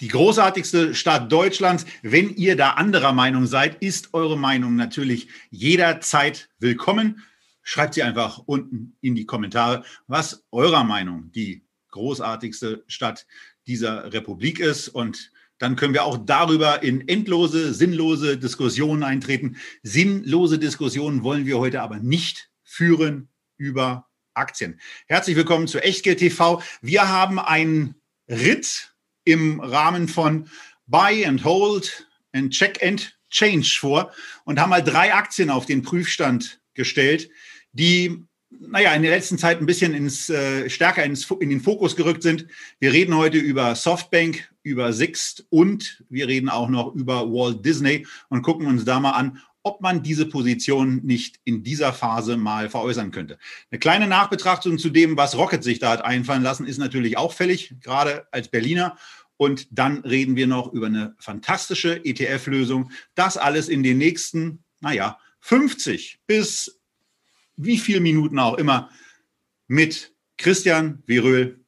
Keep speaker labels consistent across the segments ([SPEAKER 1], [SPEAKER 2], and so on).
[SPEAKER 1] Die großartigste Stadt Deutschlands. Wenn ihr da anderer Meinung seid, ist eure Meinung natürlich jederzeit willkommen. Schreibt sie einfach unten in die Kommentare, was eurer Meinung die großartigste Stadt dieser Republik ist. Und dann können wir auch darüber in endlose, sinnlose Diskussionen eintreten. Sinnlose Diskussionen wollen wir heute aber nicht führen über Aktien. Herzlich willkommen zu Echtgeld TV. Wir haben einen Ritt im Rahmen von Buy and Hold and Check and Change vor und haben mal drei Aktien auf den Prüfstand gestellt, die naja, in der letzten Zeit ein bisschen ins, äh, stärker ins, in den Fokus gerückt sind. Wir reden heute über Softbank, über Sixt und wir reden auch noch über Walt Disney und gucken uns da mal an, ob man diese Position nicht in dieser Phase mal veräußern könnte. Eine kleine Nachbetrachtung zu dem, was Rocket sich da hat einfallen lassen, ist natürlich auch fällig, gerade als Berliner. Und dann reden wir noch über eine fantastische ETF-Lösung. Das alles in den nächsten, naja, 50 bis wie viele Minuten auch immer mit Christian Viröl.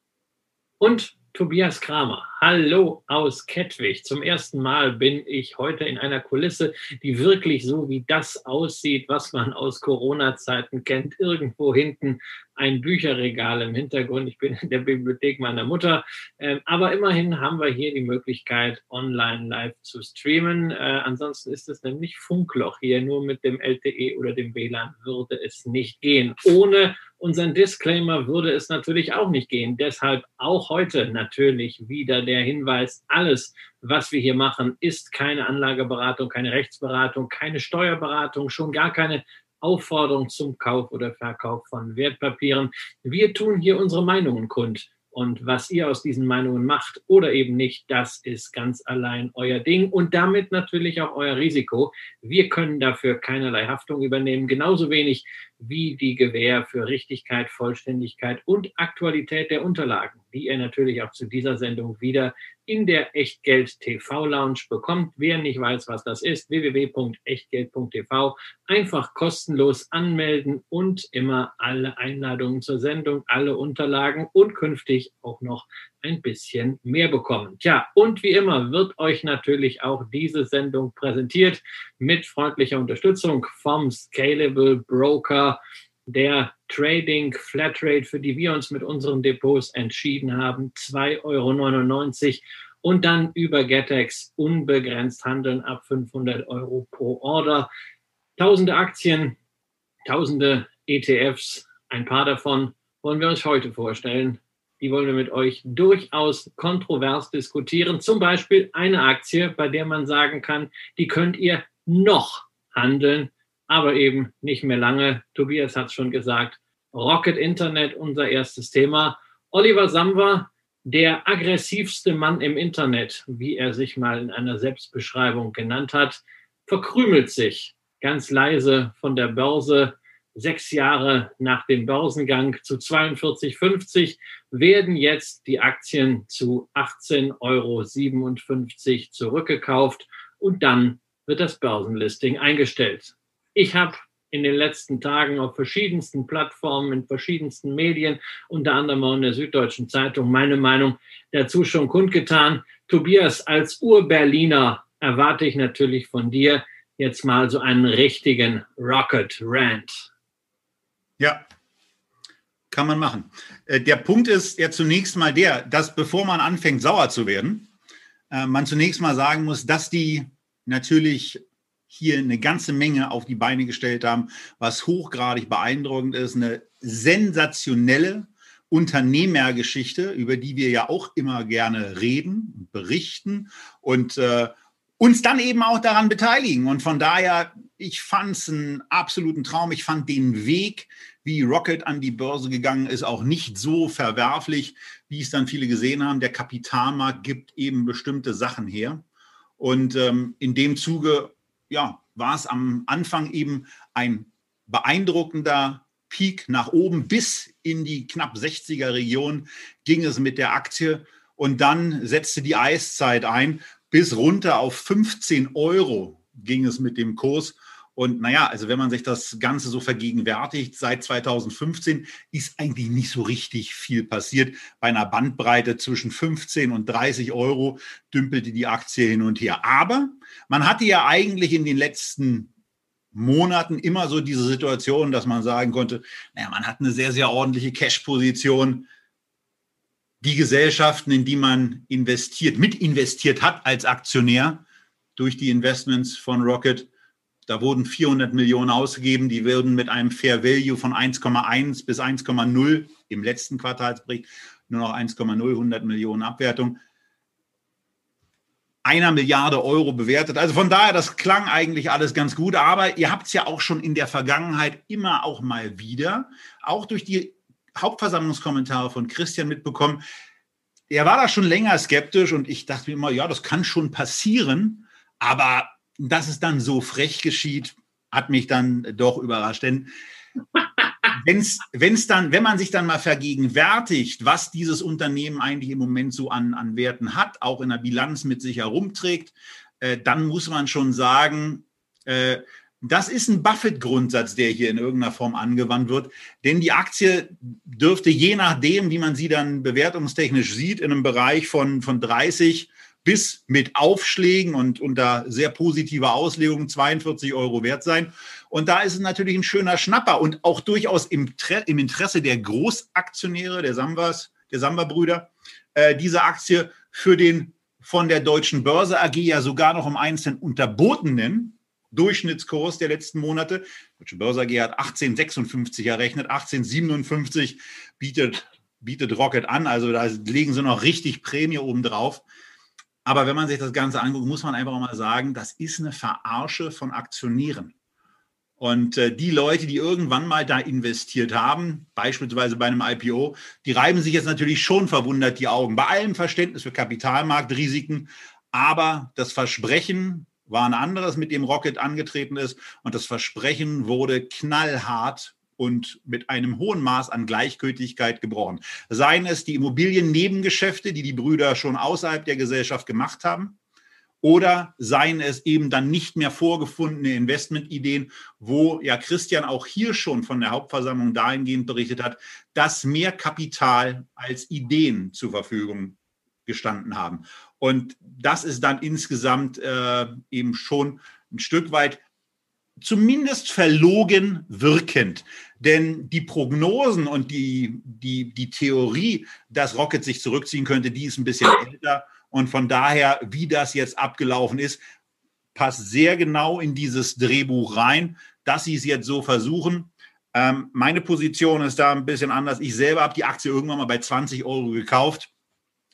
[SPEAKER 2] Und Tobias Kramer. Hallo aus Kettwig. Zum ersten Mal bin ich heute in einer Kulisse, die wirklich so wie das aussieht, was man aus Corona-Zeiten kennt. Irgendwo hinten ein Bücherregal im Hintergrund. Ich bin in der Bibliothek meiner Mutter. Ähm, aber immerhin haben wir hier die Möglichkeit, online live zu streamen. Äh, ansonsten ist es nämlich Funkloch hier. Nur mit dem LTE oder dem WLAN würde es nicht gehen. Ohne unseren Disclaimer würde es natürlich auch nicht gehen. Deshalb auch heute natürlich wieder der Hinweis, alles, was wir hier machen, ist keine Anlageberatung, keine Rechtsberatung, keine Steuerberatung, schon gar keine Aufforderung zum Kauf oder Verkauf von Wertpapieren. Wir tun hier unsere Meinungen kund. Und was ihr aus diesen Meinungen macht oder eben nicht, das ist ganz allein euer Ding und damit natürlich auch euer Risiko. Wir können dafür keinerlei Haftung übernehmen, genauso wenig wie die Gewähr für Richtigkeit, Vollständigkeit und Aktualität der Unterlagen, die ihr natürlich auch zu dieser Sendung wieder in der Echtgeld TV Lounge bekommt. Wer nicht weiß, was das ist, www.echtgeld.tv. Einfach kostenlos anmelden und immer alle Einladungen zur Sendung, alle Unterlagen und künftig auch noch ein bisschen mehr bekommen. Tja, und wie immer wird euch natürlich auch diese Sendung präsentiert mit freundlicher Unterstützung vom Scalable Broker der Trading Flatrate, für die wir uns mit unseren Depots entschieden haben, 2,99 Euro und dann über GetEx unbegrenzt handeln ab 500 Euro pro Order. Tausende Aktien, tausende ETFs, ein paar davon wollen wir uns heute vorstellen. Die wollen wir mit euch durchaus kontrovers diskutieren. Zum Beispiel eine Aktie, bei der man sagen kann, die könnt ihr noch handeln aber eben nicht mehr lange. Tobias hat es schon gesagt. Rocket Internet, unser erstes Thema. Oliver Samwer, der aggressivste Mann im Internet, wie er sich mal in einer Selbstbeschreibung genannt hat, verkrümelt sich ganz leise von der Börse. Sechs Jahre nach dem Börsengang zu 42,50 werden jetzt die Aktien zu 18,57 Euro zurückgekauft und dann wird das Börsenlisting eingestellt. Ich habe in den letzten Tagen auf verschiedensten Plattformen, in verschiedensten Medien, unter anderem auch in der Süddeutschen Zeitung, meine Meinung dazu schon kundgetan. Tobias, als Ur-Berliner erwarte ich natürlich von dir jetzt mal so einen richtigen Rocket Rant.
[SPEAKER 1] Ja, kann man machen. Äh, der Punkt ist ja zunächst mal der, dass bevor man anfängt, sauer zu werden, äh, man zunächst mal sagen muss, dass die natürlich hier eine ganze Menge auf die Beine gestellt haben, was hochgradig beeindruckend ist. Eine sensationelle Unternehmergeschichte, über die wir ja auch immer gerne reden berichten und äh, uns dann eben auch daran beteiligen. Und von daher, ich fand es einen absoluten Traum. Ich fand den Weg, wie Rocket an die Börse gegangen ist, auch nicht so verwerflich, wie es dann viele gesehen haben. Der Kapitalmarkt gibt eben bestimmte Sachen her. Und ähm, in dem Zuge ja, war es am Anfang eben ein beeindruckender Peak nach oben bis in die knapp 60er Region ging es mit der Aktie und dann setzte die Eiszeit ein. Bis runter auf 15 Euro ging es mit dem Kurs. Und naja, also wenn man sich das Ganze so vergegenwärtigt, seit 2015 ist eigentlich nicht so richtig viel passiert. Bei einer Bandbreite zwischen 15 und 30 Euro dümpelte die Aktie hin und her. Aber man hatte ja eigentlich in den letzten Monaten immer so diese Situation, dass man sagen konnte, naja, man hat eine sehr, sehr ordentliche Cash-Position. Die Gesellschaften, in die man investiert, mit investiert hat als Aktionär durch die Investments von Rocket, da wurden 400 Millionen ausgegeben, die würden mit einem Fair Value von 1,1 bis 1,0 im letzten Quartalsbericht nur noch 1,0 100 Millionen Abwertung einer Milliarde Euro bewertet. Also von daher, das klang eigentlich alles ganz gut, aber ihr habt es ja auch schon in der Vergangenheit immer auch mal wieder, auch durch die Hauptversammlungskommentare von Christian mitbekommen. Er war da schon länger skeptisch und ich dachte mir immer, ja, das kann schon passieren, aber dass es dann so frech geschieht, hat mich dann doch überrascht. Denn wenn's, wenn's dann, wenn man sich dann mal vergegenwärtigt, was dieses Unternehmen eigentlich im Moment so an, an Werten hat, auch in der Bilanz mit sich herumträgt, äh, dann muss man schon sagen, äh, das ist ein Buffett-Grundsatz, der hier in irgendeiner Form angewandt wird. Denn die Aktie dürfte je nachdem, wie man sie dann bewertungstechnisch sieht, in einem Bereich von, von 30 bis mit Aufschlägen und unter sehr positiver Auslegung 42 Euro wert sein. Und da ist es natürlich ein schöner Schnapper und auch durchaus im, im Interesse der Großaktionäre, der Sambas, der Samba-Brüder, äh, diese Aktie für den von der Deutschen Börse AG ja sogar noch um einzeln unterbotenen Durchschnittskurs der letzten Monate. Deutsche Börse AG hat 1856 errechnet, 1857 bietet, bietet Rocket an, also da legen sie noch richtig Prämie obendrauf. Aber wenn man sich das Ganze anguckt, muss man einfach mal sagen, das ist eine Verarsche von Aktionären. Und äh, die Leute, die irgendwann mal da investiert haben, beispielsweise bei einem IPO, die reiben sich jetzt natürlich schon verwundert die Augen. Bei allem Verständnis für Kapitalmarktrisiken. Aber das Versprechen war ein anderes, mit dem Rocket angetreten ist. Und das Versprechen wurde knallhart und mit einem hohen Maß an Gleichgültigkeit gebrochen. Seien es die Immobiliennebengeschäfte, die die Brüder schon außerhalb der Gesellschaft gemacht haben, oder seien es eben dann nicht mehr vorgefundene Investmentideen, wo ja Christian auch hier schon von der Hauptversammlung dahingehend berichtet hat, dass mehr Kapital als Ideen zur Verfügung gestanden haben. Und das ist dann insgesamt äh, eben schon ein Stück weit zumindest verlogen wirkend. Denn die Prognosen und die, die, die Theorie, dass Rocket sich zurückziehen könnte, die ist ein bisschen älter. Und von daher, wie das jetzt abgelaufen ist, passt sehr genau in dieses Drehbuch rein, dass sie es jetzt so versuchen. Ähm, meine Position ist da ein bisschen anders. Ich selber habe die Aktie irgendwann mal bei 20 Euro gekauft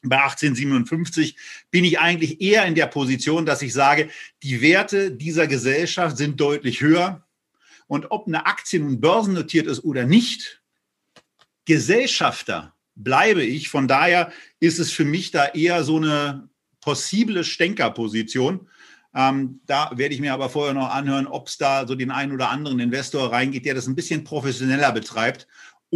[SPEAKER 1] bei 1857 bin ich eigentlich eher in der Position, dass ich sage, die Werte dieser Gesellschaft sind deutlich höher. Und ob eine Aktie nun börsennotiert ist oder nicht, Gesellschafter bleibe ich. Von daher ist es für mich da eher so eine possible Stänkerposition. Ähm, da werde ich mir aber vorher noch anhören, ob es da so den einen oder anderen Investor reingeht, der das ein bisschen professioneller betreibt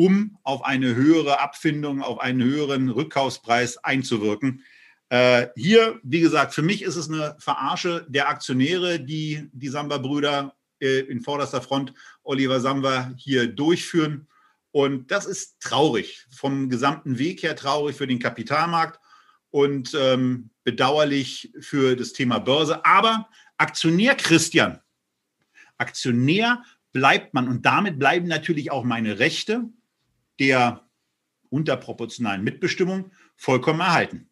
[SPEAKER 1] um auf eine höhere Abfindung, auf einen höheren Rückkaufspreis einzuwirken. Äh, hier, wie gesagt, für mich ist es eine Verarsche der Aktionäre, die die Samba-Brüder äh, in vorderster Front, Oliver Samba, hier durchführen. Und das ist traurig, vom gesamten Weg her traurig für den Kapitalmarkt und ähm, bedauerlich für das Thema Börse. Aber Aktionär Christian, Aktionär bleibt man und damit bleiben natürlich auch meine Rechte der unterproportionalen Mitbestimmung vollkommen erhalten.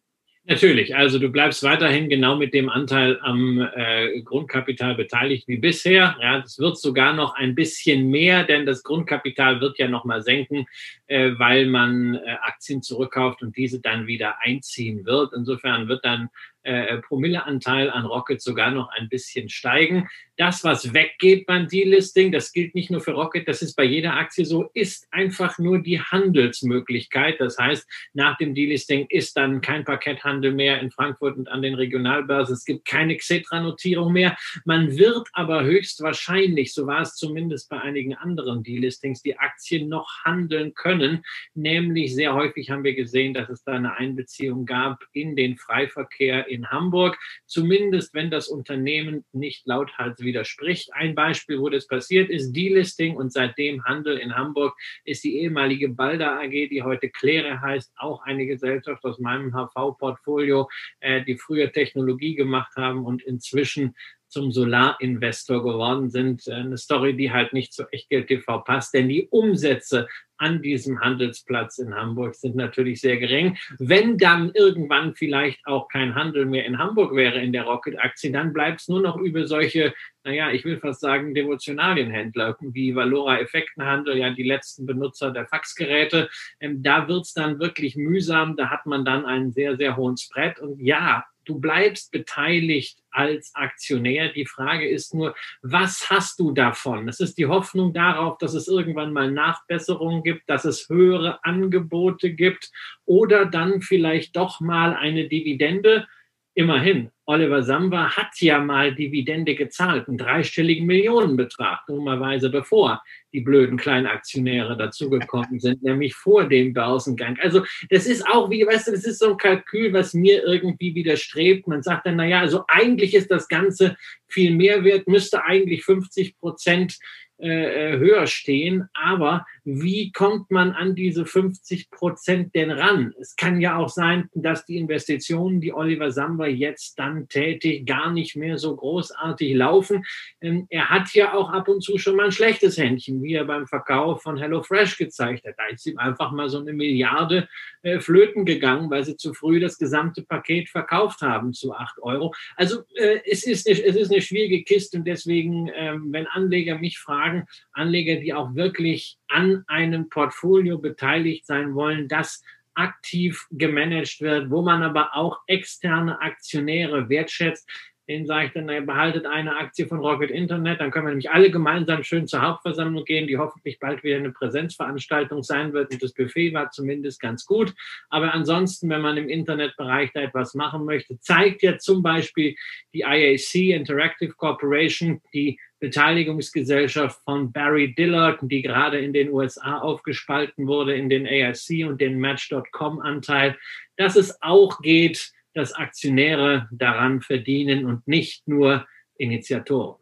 [SPEAKER 2] Natürlich, also du bleibst weiterhin genau mit dem Anteil am äh, Grundkapital beteiligt wie bisher. Ja, wird sogar noch ein bisschen mehr, denn das Grundkapital wird ja noch mal senken, äh, weil man äh, Aktien zurückkauft und diese dann wieder einziehen wird. Insofern wird dann äh, Promilleanteil an Rocket sogar noch ein bisschen steigen. Das, was weggeht beim Delisting, das gilt nicht nur für Rocket, das ist bei jeder Aktie so, ist einfach nur die Handelsmöglichkeit. Das heißt, nach dem Delisting ist dann kein Parketthandel mehr in Frankfurt und an den Regionalbörsen. Es gibt keine Xetra-Notierung mehr. Man wird aber höchstwahrscheinlich, so war es zumindest bei einigen anderen Delistings, die Aktien noch handeln können. Nämlich sehr häufig haben wir gesehen, dass es da eine Einbeziehung gab in den Freiverkehr in Hamburg. Zumindest wenn das Unternehmen nicht lauthals widerspricht. Ein Beispiel, wo das passiert ist, Delisting und seitdem Handel in Hamburg ist die ehemalige Balda AG, die heute Kläre heißt, auch eine Gesellschaft aus meinem HV-Portfolio, äh, die früher Technologie gemacht haben und inzwischen zum Solarinvestor geworden sind. Äh, eine Story, die halt nicht zu Echtgeld TV passt, denn die Umsätze an diesem Handelsplatz in Hamburg sind natürlich sehr gering. Wenn dann irgendwann vielleicht auch kein Handel mehr in Hamburg wäre in der Rocket-Aktie, dann bleibt es nur noch über solche, naja, ich will fast sagen, Devotionalienhändler wie Valora Effektenhandel, ja die letzten Benutzer der Faxgeräte. Ähm, da wird es dann wirklich mühsam, da hat man dann einen sehr, sehr hohen Spread. Und ja, du bleibst beteiligt als Aktionär. Die Frage ist nur, was hast du davon? Es ist die Hoffnung darauf, dass es irgendwann mal Nachbesserungen gibt, dass es höhere Angebote gibt oder dann vielleicht doch mal eine Dividende. Immerhin, Oliver Samba hat ja mal Dividende gezahlt, einen dreistelligen Millionenbetrag, dummerweise bevor die blöden Kleinaktionäre dazugekommen sind, nämlich vor dem Börsengang. Also das ist auch, wie weißt du, das ist so ein Kalkül, was mir irgendwie widerstrebt. Man sagt dann, naja, also eigentlich ist das Ganze viel mehr wert, müsste eigentlich 50 Prozent äh, höher stehen. Aber wie kommt man an diese 50 Prozent denn ran? Es kann ja auch sein, dass die Investitionen, die Oliver Samba jetzt dann tätigt, gar nicht mehr so großartig laufen. Ähm, er hat ja auch ab und zu schon mal ein schlechtes Händchen, wie er beim Verkauf von HelloFresh gezeigt hat. Da ist ihm einfach mal so eine Milliarde äh, flöten gegangen, weil sie zu früh das gesamte Paket verkauft haben zu 8 Euro. Also äh, es, ist eine, es ist eine schwierige Kiste und deswegen, ähm, wenn Anleger mich fragen, Anleger, die auch wirklich an einem Portfolio beteiligt sein wollen, das aktiv gemanagt wird, wo man aber auch externe Aktionäre wertschätzt, den sage ich dann, behaltet eine Aktie von Rocket Internet, dann können wir nämlich alle gemeinsam schön zur Hauptversammlung gehen, die hoffentlich bald wieder eine Präsenzveranstaltung sein wird. Und das Buffet war zumindest ganz gut. Aber ansonsten, wenn man im Internetbereich da etwas machen möchte, zeigt ja zum Beispiel die IAC Interactive Corporation, die Beteiligungsgesellschaft von Barry Dillard, die gerade in den USA aufgespalten wurde in den AIC und den Match.com-Anteil, dass es auch geht, dass Aktionäre daran verdienen und nicht nur Initiatoren.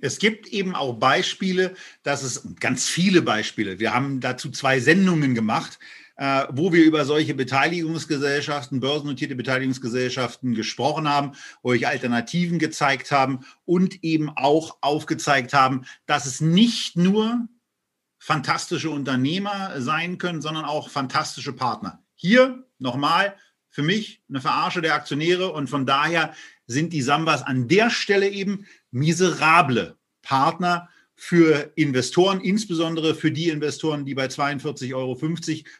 [SPEAKER 1] Es gibt eben auch Beispiele, dass es ganz viele Beispiele. Wir haben dazu zwei Sendungen gemacht, äh, wo wir über solche Beteiligungsgesellschaften, börsennotierte Beteiligungsgesellschaften gesprochen haben, wo ich Alternativen gezeigt haben und eben auch aufgezeigt haben, dass es nicht nur fantastische Unternehmer sein können, sondern auch fantastische Partner. Hier nochmal für mich eine Verarsche der Aktionäre und von daher sind die Sambas an der Stelle eben miserable Partner für Investoren, insbesondere für die Investoren, die bei 42,50 Euro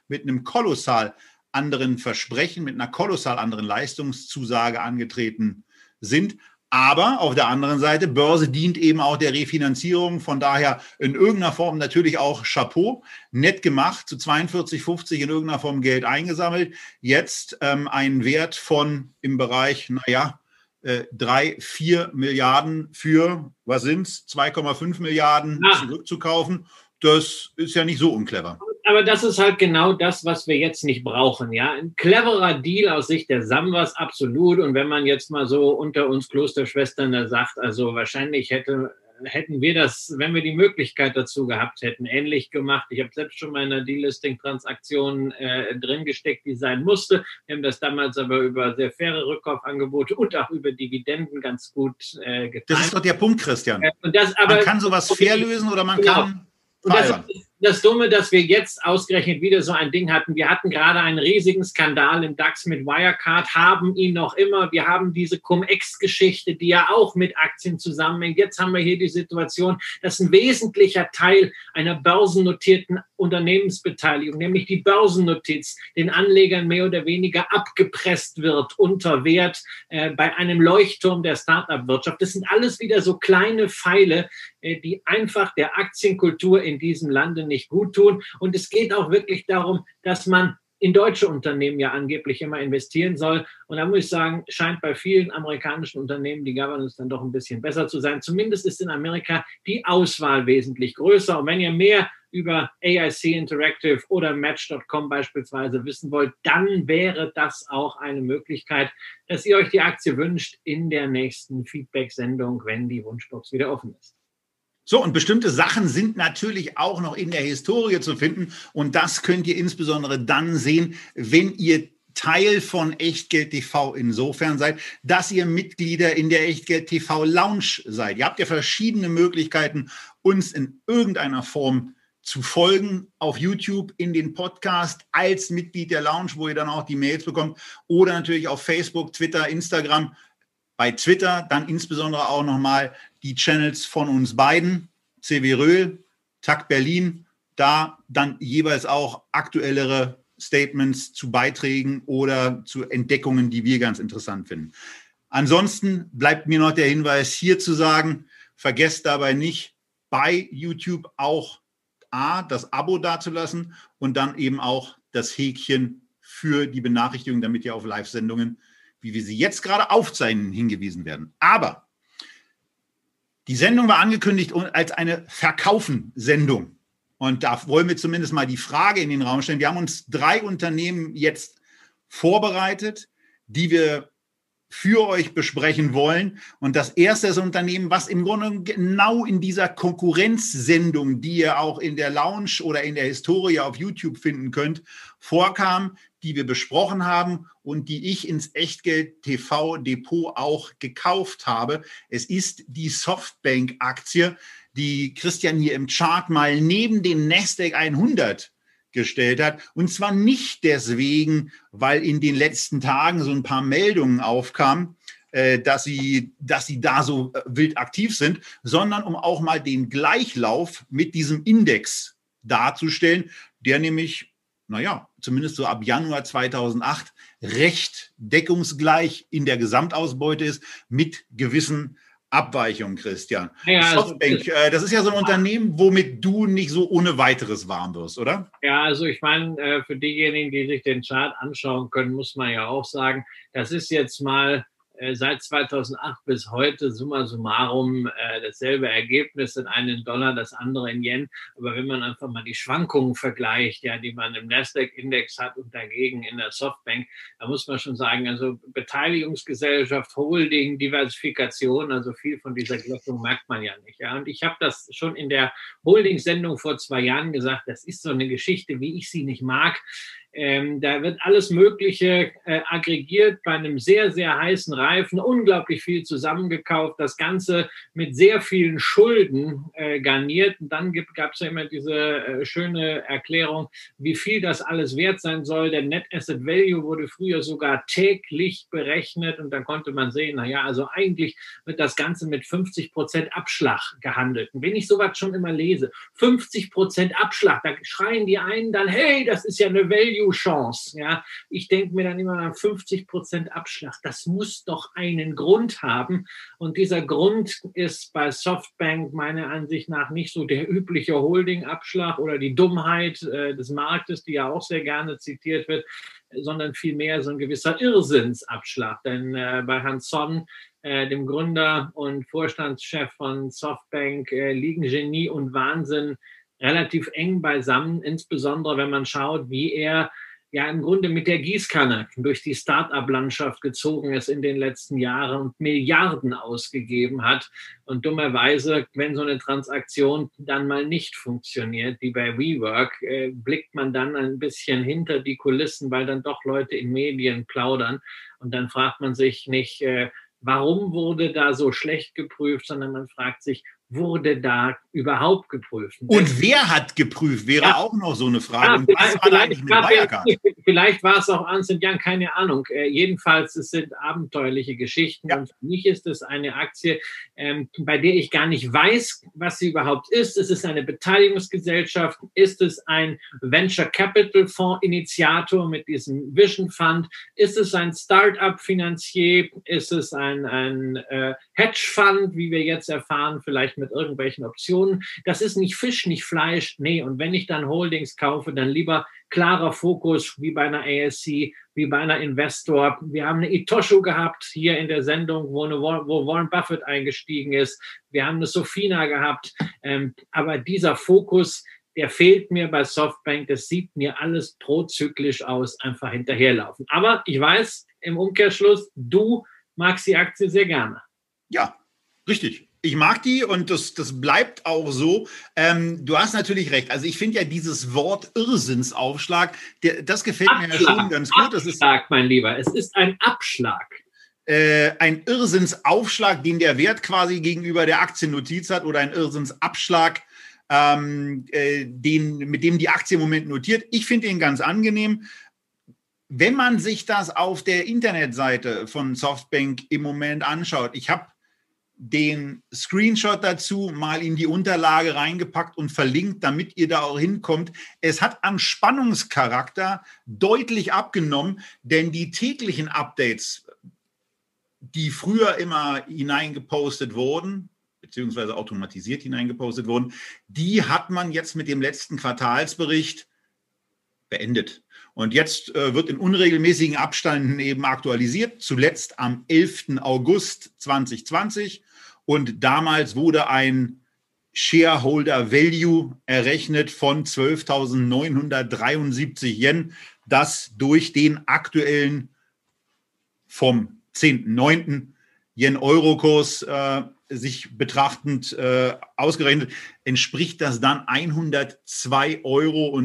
[SPEAKER 1] mit einem kolossal anderen Versprechen, mit einer kolossal anderen Leistungszusage angetreten sind. Aber auf der anderen Seite, Börse dient eben auch der Refinanzierung. Von daher in irgendeiner Form natürlich auch Chapeau. Nett gemacht, zu 42,50 in irgendeiner Form Geld eingesammelt. Jetzt ähm, ein Wert von im Bereich, naja, äh, drei, vier Milliarden für, was sind es, 2,5 Milliarden ah. zurückzukaufen. Das ist ja nicht so unclever
[SPEAKER 2] aber das ist halt genau das, was wir jetzt nicht brauchen. Ja, ein cleverer Deal aus Sicht der Samwas, absolut. Und wenn man jetzt mal so unter uns Klosterschwestern da sagt, also wahrscheinlich hätte hätten wir das, wenn wir die Möglichkeit dazu gehabt hätten, ähnlich gemacht. Ich habe selbst schon mal in einer Delisting-Transaktion äh, drin gesteckt, die sein musste. Wir haben das damals aber über sehr faire Rückkaufangebote und auch über Dividenden ganz gut äh, getan.
[SPEAKER 1] Das ist doch der Punkt, Christian. Äh, das, aber, man kann sowas fair lösen oder man genau. kann
[SPEAKER 2] und das, das Dumme, dass wir jetzt ausgerechnet wieder so ein Ding hatten. Wir hatten gerade einen riesigen Skandal im DAX mit Wirecard, haben ihn noch immer. Wir haben diese Cum-Ex-Geschichte, die ja auch mit Aktien zusammenhängt. Jetzt haben wir hier die Situation, dass ein wesentlicher Teil einer börsennotierten Unternehmensbeteiligung, nämlich die Börsennotiz, den Anlegern mehr oder weniger abgepresst wird unter Wert äh, bei einem Leuchtturm der Start-up-Wirtschaft. Das sind alles wieder so kleine Pfeile, äh, die einfach der Aktienkultur in diesem Lande nicht gut tun. Und es geht auch wirklich darum, dass man in deutsche Unternehmen ja angeblich immer investieren soll. Und da muss ich sagen, scheint bei vielen amerikanischen Unternehmen die Governance dann doch ein bisschen besser zu sein. Zumindest ist in Amerika die Auswahl wesentlich größer. Und wenn ihr mehr über AIC Interactive oder Match.com beispielsweise wissen wollt, dann wäre das auch eine Möglichkeit, dass ihr euch die Aktie wünscht in der nächsten Feedback-Sendung, wenn die Wunschbox wieder offen ist.
[SPEAKER 1] So, und bestimmte Sachen sind natürlich auch noch in der Historie zu finden. Und das könnt ihr insbesondere dann sehen, wenn ihr Teil von Echtgeld TV insofern seid, dass ihr Mitglieder in der Echtgeld TV Lounge seid. Ihr habt ja verschiedene Möglichkeiten, uns in irgendeiner Form zu folgen auf YouTube, in den Podcast als Mitglied der Lounge, wo ihr dann auch die Mails bekommt, oder natürlich auf Facebook, Twitter, Instagram bei Twitter dann insbesondere auch nochmal die Channels von uns beiden, CW Röhl, TAC Berlin, da dann jeweils auch aktuellere Statements zu Beiträgen oder zu Entdeckungen, die wir ganz interessant finden. Ansonsten bleibt mir noch der Hinweis hier zu sagen, vergesst dabei nicht, bei YouTube auch A, das Abo dazulassen und dann eben auch das Häkchen für die Benachrichtigung, damit ihr auf Live-Sendungen wie wir sie jetzt gerade aufzeichnen, hingewiesen werden. Aber die Sendung war angekündigt als eine Verkaufen-Sendung. Und da wollen wir zumindest mal die Frage in den Raum stellen. Wir haben uns drei Unternehmen jetzt vorbereitet, die wir für euch besprechen wollen. Und das erste ist ein Unternehmen, was im Grunde genau in dieser Konkurrenzsendung, die ihr auch in der Lounge oder in der Historie auf YouTube finden könnt, vorkam, die wir besprochen haben und die ich ins Echtgeld TV Depot auch gekauft habe. Es ist die Softbank Aktie, die Christian hier im Chart mal neben den Nasdaq 100 gestellt hat. Und zwar nicht deswegen, weil in den letzten Tagen so ein paar Meldungen aufkamen, äh, dass sie, dass sie da so äh, wild aktiv sind, sondern um auch mal den Gleichlauf mit diesem Index darzustellen, der nämlich, naja, zumindest so ab Januar 2008 recht deckungsgleich in der Gesamtausbeute ist mit gewissen Abweichung, Christian. Ja, also Softbank, also, das ist ja so ein Unternehmen, womit du nicht so ohne weiteres warm wirst, oder?
[SPEAKER 2] Ja, also ich meine, äh, für diejenigen, die sich den Chart anschauen können, muss man ja auch sagen, das ist jetzt mal äh, seit 2008 bis heute summa summarum äh, dasselbe Ergebnis, in einen Dollar, das andere in Yen. Aber wenn man einfach mal die Schwankungen vergleicht, ja, die man im Nasdaq-Index hat und dagegen in der Softbank, da muss man schon sagen, also Beteiligungsgesellschaft, Holding, Diversifikation, also viel von dieser Glättung merkt man ja nicht. Ja. Und ich habe das schon in der Holding-Sendung vor zwei Jahren gesagt, das ist so eine Geschichte, wie ich sie nicht mag. Ähm, da wird alles Mögliche äh, aggregiert bei einem sehr, sehr heißen Reifen, unglaublich viel zusammengekauft, das Ganze mit sehr vielen Schulden äh, garniert. Und dann gab es ja immer diese äh, schöne Erklärung, wie viel das alles wert sein soll. Der Net Asset Value wurde früher sogar täglich berechnet und dann konnte man sehen, naja, also eigentlich wird das Ganze mit 50 Prozent Abschlag gehandelt. Und wenn ich sowas schon immer lese, 50 Prozent Abschlag, da schreien die einen dann, hey, das ist ja eine Value Value-Chance. Ja, ich denke mir dann immer 50 Prozent Abschlag. Das muss doch einen Grund haben. Und dieser Grund ist bei Softbank meiner Ansicht nach nicht so der übliche Holding-Abschlag oder die Dummheit äh, des Marktes, die ja auch sehr gerne zitiert wird, sondern vielmehr so ein gewisser Irrsinnsabschlag. Denn äh, bei Hans Son äh, dem Gründer und Vorstandschef von Softbank, äh, liegen Genie und Wahnsinn relativ eng beisammen, insbesondere wenn man schaut, wie er ja im Grunde mit der Gießkanne durch die Start-up-Landschaft gezogen ist in den letzten Jahren und Milliarden ausgegeben hat. Und dummerweise, wenn so eine Transaktion dann mal nicht funktioniert, wie bei WeWork, äh, blickt man dann ein bisschen hinter die Kulissen, weil dann doch Leute in Medien plaudern. Und dann fragt man sich nicht, äh, warum wurde da so schlecht geprüft, sondern man fragt sich, wurde da überhaupt geprüft?
[SPEAKER 1] Und wer hat geprüft, wäre ja. auch noch so eine Frage. Ja,
[SPEAKER 2] vielleicht, vielleicht, vielleicht, war es auch Ernst Young, keine Ahnung. Äh, jedenfalls, es sind abenteuerliche Geschichten. Ja. Und für mich ist es eine Aktie, ähm, bei der ich gar nicht weiß, was sie überhaupt ist. Ist es eine Beteiligungsgesellschaft? Ist es ein Venture Capital Fonds Initiator mit diesem Vision Fund? Ist es ein Start-up-Finanzier? Ist es ein, ein äh, Hedge Fund, wie wir jetzt erfahren, vielleicht mit irgendwelchen Optionen. Das ist nicht Fisch, nicht Fleisch. Nee, und wenn ich dann Holdings kaufe, dann lieber klarer Fokus wie bei einer ASC, wie bei einer Investor. Wir haben eine Itosho gehabt hier in der Sendung, wo, eine, wo Warren Buffett eingestiegen ist. Wir haben eine Sofina gehabt. Ähm, aber dieser Fokus, der fehlt mir bei Softbank. Das sieht mir alles prozyklisch aus, einfach hinterherlaufen. Aber ich weiß im Umkehrschluss, du magst die Aktie sehr gerne.
[SPEAKER 1] Ja, richtig. Ich mag die und das, das bleibt auch so. Ähm, du hast natürlich recht. Also ich finde ja dieses Wort Irrsinnsaufschlag, der, das gefällt Abschlag, mir ja schon ganz gut.
[SPEAKER 2] Das Abschlag, ist, mein Lieber. Es ist ein Abschlag.
[SPEAKER 1] Äh, ein Irrsinnsaufschlag, den der Wert quasi gegenüber der Aktiennotiz hat oder ein Irrsinnsabschlag, ähm, äh, den, mit dem die Aktie im Moment notiert. Ich finde ihn ganz angenehm. Wenn man sich das auf der Internetseite von Softbank im Moment anschaut, ich habe den Screenshot dazu mal in die Unterlage reingepackt und verlinkt, damit ihr da auch hinkommt. Es hat an Spannungscharakter deutlich abgenommen, denn die täglichen Updates, die früher immer hineingepostet wurden, beziehungsweise automatisiert hineingepostet wurden, die hat man jetzt mit dem letzten Quartalsbericht beendet. Und jetzt äh, wird in unregelmäßigen Abständen eben aktualisiert, zuletzt am 11. August 2020. Und damals wurde ein Shareholder Value errechnet von 12.973 Yen, das durch den aktuellen vom 10.9. Yen-Euro-Kurs äh, sich betrachtend äh, ausgerechnet, entspricht das dann 102,70 Euro.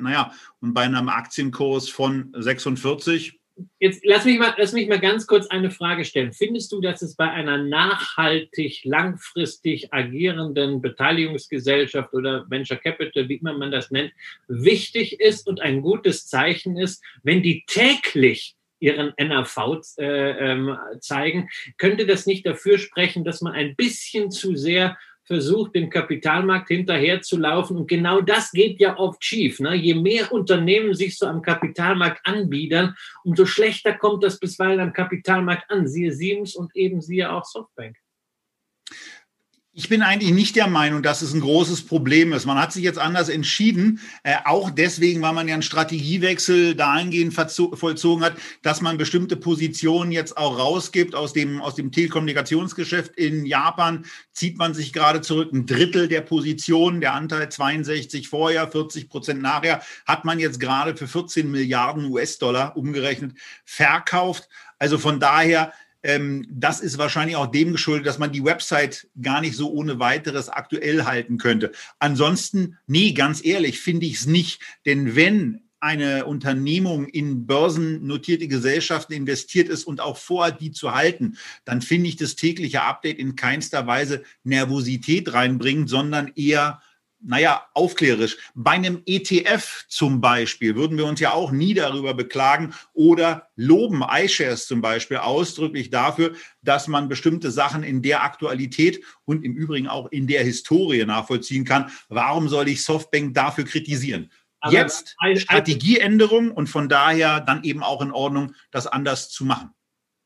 [SPEAKER 1] Naja, und bei einem Aktienkurs von 46
[SPEAKER 2] Jetzt lass mich, mal, lass mich mal ganz kurz eine Frage stellen. Findest du, dass es bei einer nachhaltig, langfristig agierenden Beteiligungsgesellschaft oder Venture Capital, wie immer man das nennt, wichtig ist und ein gutes Zeichen ist, wenn die täglich ihren NAV äh, ähm, zeigen, könnte das nicht dafür sprechen, dass man ein bisschen zu sehr versucht, dem Kapitalmarkt hinterherzulaufen. Und genau das geht ja oft schief. Ne? Je mehr Unternehmen sich so am Kapitalmarkt anbiedern, umso schlechter kommt das bisweilen am Kapitalmarkt an. Siehe Siemens und eben siehe auch Softbank.
[SPEAKER 1] Ich bin eigentlich nicht der Meinung, dass es ein großes Problem ist. Man hat sich jetzt anders entschieden, äh, auch deswegen, weil man ja einen Strategiewechsel dahingehend vollzogen hat, dass man bestimmte Positionen jetzt auch rausgibt aus dem, aus dem Telekommunikationsgeschäft in Japan, zieht man sich gerade zurück. Ein Drittel der Positionen, der Anteil 62 vorher, 40 Prozent nachher, hat man jetzt gerade für 14 Milliarden US-Dollar umgerechnet verkauft. Also von daher ähm, das ist wahrscheinlich auch dem geschuldet, dass man die Website gar nicht so ohne weiteres aktuell halten könnte. Ansonsten, nee, ganz ehrlich, finde ich es nicht. Denn wenn eine Unternehmung in börsennotierte Gesellschaften investiert ist und auch vorhat, die zu halten, dann finde ich das tägliche Update in keinster Weise Nervosität reinbringt, sondern eher naja, aufklärerisch. Bei einem ETF zum Beispiel würden wir uns ja auch nie darüber beklagen oder loben iShares zum Beispiel ausdrücklich dafür, dass man bestimmte Sachen in der Aktualität und im Übrigen auch in der Historie nachvollziehen kann. Warum soll ich Softbank dafür kritisieren? Aber Jetzt Strategieänderung und von daher dann eben auch in Ordnung, das anders zu machen.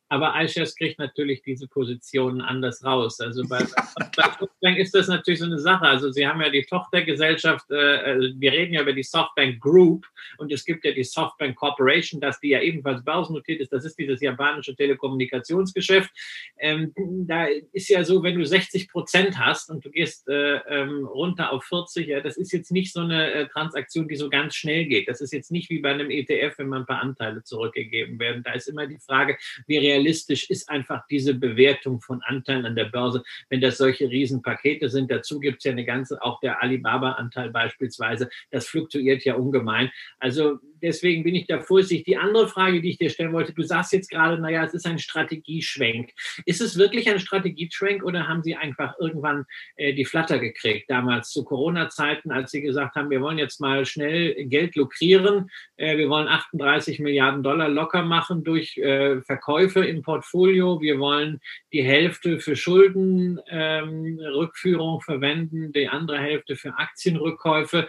[SPEAKER 2] Aber iShares kriegt natürlich diese Positionen anders raus. Also bei, bei Softbank ist das natürlich so eine Sache. Also Sie haben ja die Tochtergesellschaft, äh, äh, wir reden ja über die Softbank Group und es gibt ja die Softbank Corporation, dass die ja ebenfalls börsennotiert ist. Das ist dieses japanische Telekommunikationsgeschäft. Ähm, da ist ja so, wenn du 60 Prozent hast und du gehst äh, ähm, runter auf 40, ja, das ist jetzt nicht so eine äh, Transaktion, die so ganz schnell geht. Das ist jetzt nicht wie bei einem ETF, wenn man ein paar Anteile zurückgegeben werden. Da ist immer die Frage, wie reagiert realistisch ist einfach diese Bewertung von Anteilen an der Börse, wenn das solche Riesenpakete sind. Dazu gibt es ja eine ganze, auch der Alibaba-Anteil beispielsweise, das fluktuiert ja ungemein. Also deswegen bin ich da vorsichtig. Die andere Frage, die ich dir stellen wollte, du sagst jetzt gerade, naja, es ist ein Strategieschwenk. Ist es wirklich ein Strategieschwenk oder haben Sie einfach irgendwann äh, die Flatter gekriegt, damals zu Corona-Zeiten, als Sie gesagt haben, wir wollen jetzt mal schnell Geld lukrieren, äh, wir wollen 38 Milliarden Dollar locker machen durch äh, Verkäufe im Portfolio, wir wollen die Hälfte für Schuldenrückführung ähm, verwenden, die andere Hälfte für Aktienrückkäufe.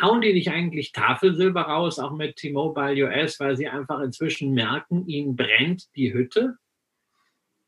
[SPEAKER 2] Hauen die nicht eigentlich Tafelsilber raus, auch mit T-Mobile US, weil sie einfach inzwischen merken, ihnen brennt die Hütte?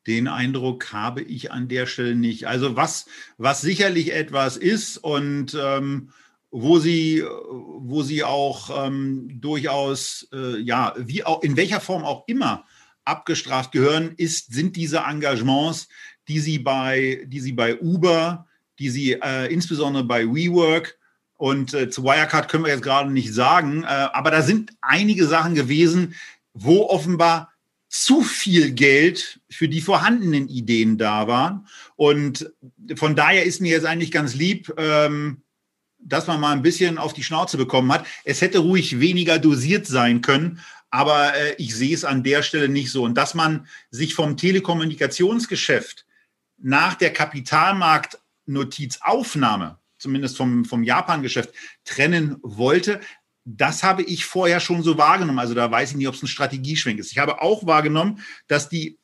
[SPEAKER 1] Den Eindruck habe ich an der Stelle nicht. Also was, was sicherlich etwas ist und ähm, wo sie, wo sie auch ähm, durchaus, äh, ja, wie auch, in welcher Form auch immer abgestraft gehören, ist, sind diese Engagements, die sie bei, die sie bei Uber, die sie äh, insbesondere bei WeWork und äh, zu Wirecard können wir jetzt gerade nicht sagen, äh, aber da sind einige Sachen gewesen, wo offenbar zu viel Geld für die vorhandenen Ideen da waren. Und von daher ist mir jetzt eigentlich ganz lieb, ähm, dass man mal ein bisschen auf die Schnauze bekommen hat. Es hätte ruhig weniger dosiert sein können, aber äh, ich sehe es an der Stelle nicht so. Und dass man sich vom Telekommunikationsgeschäft nach der Kapitalmarktnotizaufnahme zumindest vom, vom Japan-Geschäft, trennen wollte. Das habe ich vorher schon so wahrgenommen. Also da weiß ich nicht, ob es ein Strategieschwenk ist. Ich habe auch wahrgenommen, dass die,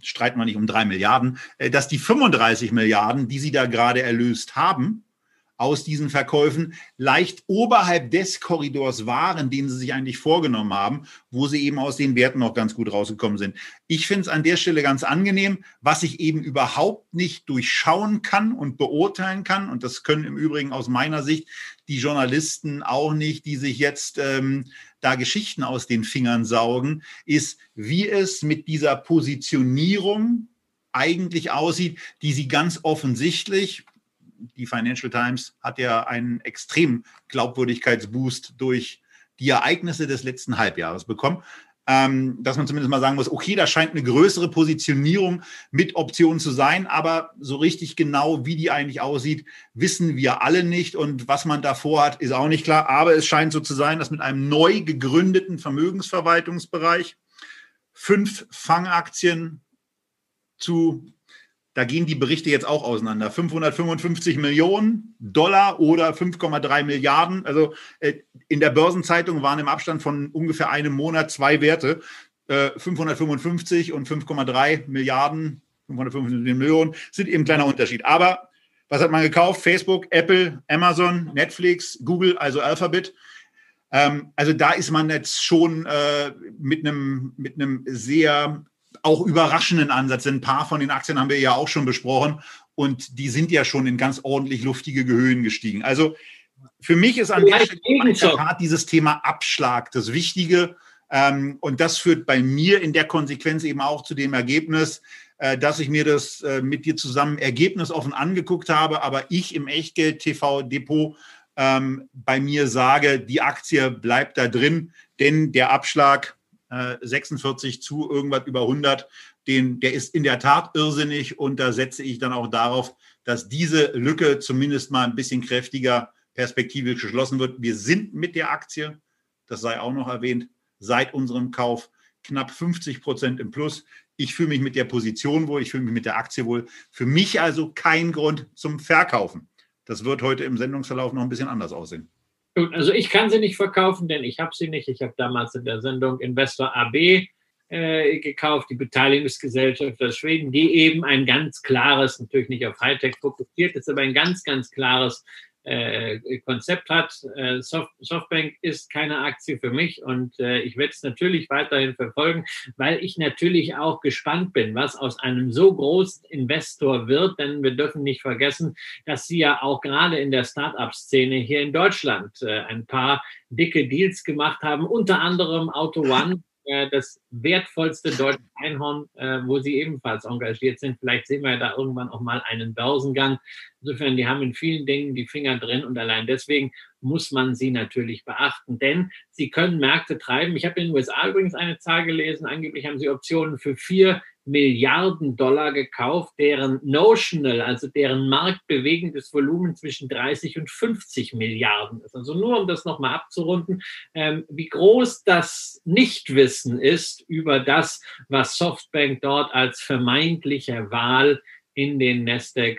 [SPEAKER 1] streiten wir nicht um drei Milliarden, äh, dass die 35 Milliarden, die sie da gerade erlöst haben, aus diesen Verkäufen leicht oberhalb des Korridors waren, den sie sich eigentlich vorgenommen haben, wo sie eben aus den Werten noch ganz gut rausgekommen sind. Ich finde es an der Stelle ganz angenehm, was ich eben überhaupt nicht durchschauen kann und beurteilen kann. Und das können im Übrigen aus meiner Sicht die Journalisten auch nicht, die sich jetzt ähm, da Geschichten aus den Fingern saugen, ist, wie es mit dieser Positionierung eigentlich aussieht, die sie ganz offensichtlich, die Financial Times hat ja einen extremen Glaubwürdigkeitsboost durch die Ereignisse des letzten Halbjahres bekommen. Ähm, dass man zumindest mal sagen muss, okay, da scheint eine größere Positionierung mit Optionen zu sein, aber so richtig genau, wie die eigentlich aussieht, wissen wir alle nicht. Und was man davor hat, ist auch nicht klar. Aber es scheint so zu sein, dass mit einem neu gegründeten Vermögensverwaltungsbereich fünf Fangaktien zu da gehen die Berichte jetzt auch auseinander. 555 Millionen Dollar oder 5,3 Milliarden. Also äh, in der Börsenzeitung waren im Abstand von ungefähr einem Monat zwei Werte. 555 äh, und 5,3 Milliarden, 555 Millionen sind eben ein kleiner Unterschied. Aber was hat man gekauft? Facebook, Apple, Amazon, Netflix, Google, also Alphabet. Ähm, also da ist man jetzt schon äh, mit einem mit einem sehr auch überraschenden Ansatz. Ein paar von den Aktien haben wir ja auch schon besprochen und die sind ja schon in ganz ordentlich luftige Höhen gestiegen. Also für mich ist an der Stelle dieses Thema Abschlag das Wichtige. Ähm, und das führt bei mir in der Konsequenz eben auch zu dem Ergebnis, äh, dass ich mir das äh, mit dir zusammen ergebnisoffen angeguckt habe, aber ich im Echtgeld-TV-Depot ähm, bei mir sage, die Aktie bleibt da drin, denn der Abschlag 46 äh, zu irgendwas über 100, den, der ist in der Tat irrsinnig und da setze ich dann auch darauf, dass diese Lücke zumindest mal ein bisschen kräftiger perspektivisch geschlossen wird. Wir sind mit der Aktie, das sei auch noch erwähnt, seit unserem Kauf knapp 50 Prozent im Plus. Ich fühle mich mit der Position wohl, ich fühle mich mit der Aktie wohl. Für mich also kein Grund zum Verkaufen. Das wird heute im Sendungsverlauf noch ein bisschen anders aussehen.
[SPEAKER 2] Also ich kann sie nicht verkaufen, denn ich habe sie nicht. Ich habe damals in der Sendung Investor AB äh, gekauft, die Beteiligungsgesellschaft aus Schweden, die eben ein ganz klares, natürlich nicht auf Hightech fokussiert ist, aber ein ganz, ganz klares äh, Konzept hat. Äh, Soft, Softbank ist keine Aktie für mich und äh, ich werde es natürlich weiterhin verfolgen, weil ich natürlich auch gespannt bin, was aus einem so großen Investor wird, denn wir dürfen nicht vergessen, dass sie ja auch gerade in der Start-up-Szene hier in Deutschland äh, ein paar dicke Deals gemacht haben, unter anderem Auto One, äh, das wertvollste deutsche Einhorn, äh, wo sie ebenfalls engagiert sind. Vielleicht sehen wir da irgendwann auch mal einen Börsengang. Insofern, die haben in vielen Dingen die Finger drin und allein deswegen muss man sie natürlich beachten, denn sie können Märkte treiben. Ich habe in den USA übrigens eine Zahl gelesen, angeblich haben sie Optionen für vier Milliarden Dollar gekauft, deren Notional, also deren marktbewegendes Volumen zwischen 30 und 50 Milliarden ist. Also nur um das nochmal abzurunden, ähm, wie groß das Nichtwissen ist über das, was Softbank dort als vermeintliche Wahl in den Nasdaq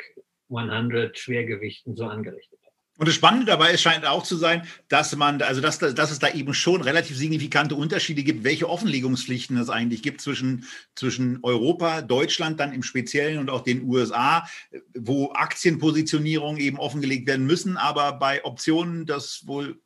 [SPEAKER 2] 100 Schwergewichten so angerichtet
[SPEAKER 1] und das Spannende dabei ist, scheint auch zu sein, dass man, also dass, dass es da eben schon relativ signifikante Unterschiede gibt, welche Offenlegungspflichten es eigentlich gibt zwischen, zwischen Europa, Deutschland dann im Speziellen und auch den USA, wo Aktienpositionierungen eben offengelegt werden müssen, aber bei Optionen das wohl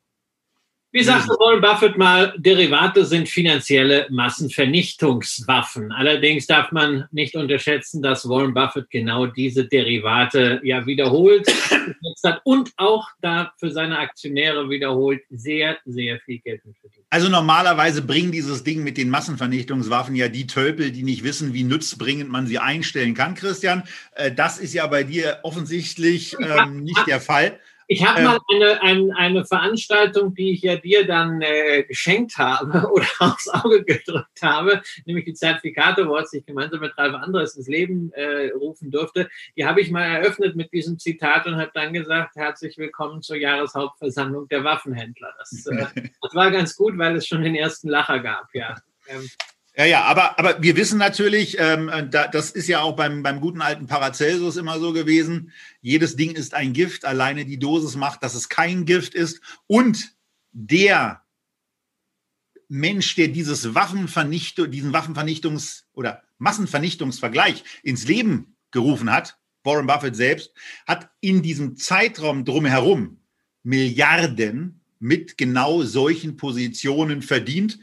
[SPEAKER 2] wie sagte Warren Buffett mal, Derivate sind finanzielle Massenvernichtungswaffen. Allerdings darf man nicht unterschätzen, dass Warren Buffett genau diese Derivate ja wiederholt hat und auch da für seine Aktionäre wiederholt sehr, sehr viel Geld verdient.
[SPEAKER 1] Also normalerweise bringen dieses Ding mit den Massenvernichtungswaffen ja die Tölpel, die nicht wissen, wie nützbringend man sie einstellen kann, Christian. Äh, das ist ja bei dir offensichtlich ähm, nicht der Fall.
[SPEAKER 2] Ich habe ähm, mal eine, eine, eine, Veranstaltung, die ich ja dir dann äh, geschenkt habe oder aufs Auge gedrückt habe, nämlich die Zertifikate, wo ich gemeinsam mit Ralf Andres ins Leben äh, rufen durfte. Die habe ich mal eröffnet mit diesem Zitat und habe dann gesagt, herzlich willkommen zur Jahreshauptversammlung der Waffenhändler. Das, äh, das war ganz gut, weil es schon den ersten Lacher gab, ja. Ähm,
[SPEAKER 1] ja, ja, aber, aber wir wissen natürlich, ähm, da, das ist ja auch beim, beim guten alten Paracelsus immer so gewesen, jedes Ding ist ein Gift, alleine die Dosis macht, dass es kein Gift ist. Und der Mensch, der dieses Waffenvernichtung, diesen Waffenvernichtungs- oder Massenvernichtungsvergleich ins Leben gerufen hat, Warren Buffett selbst, hat in diesem Zeitraum drumherum Milliarden mit genau solchen Positionen verdient,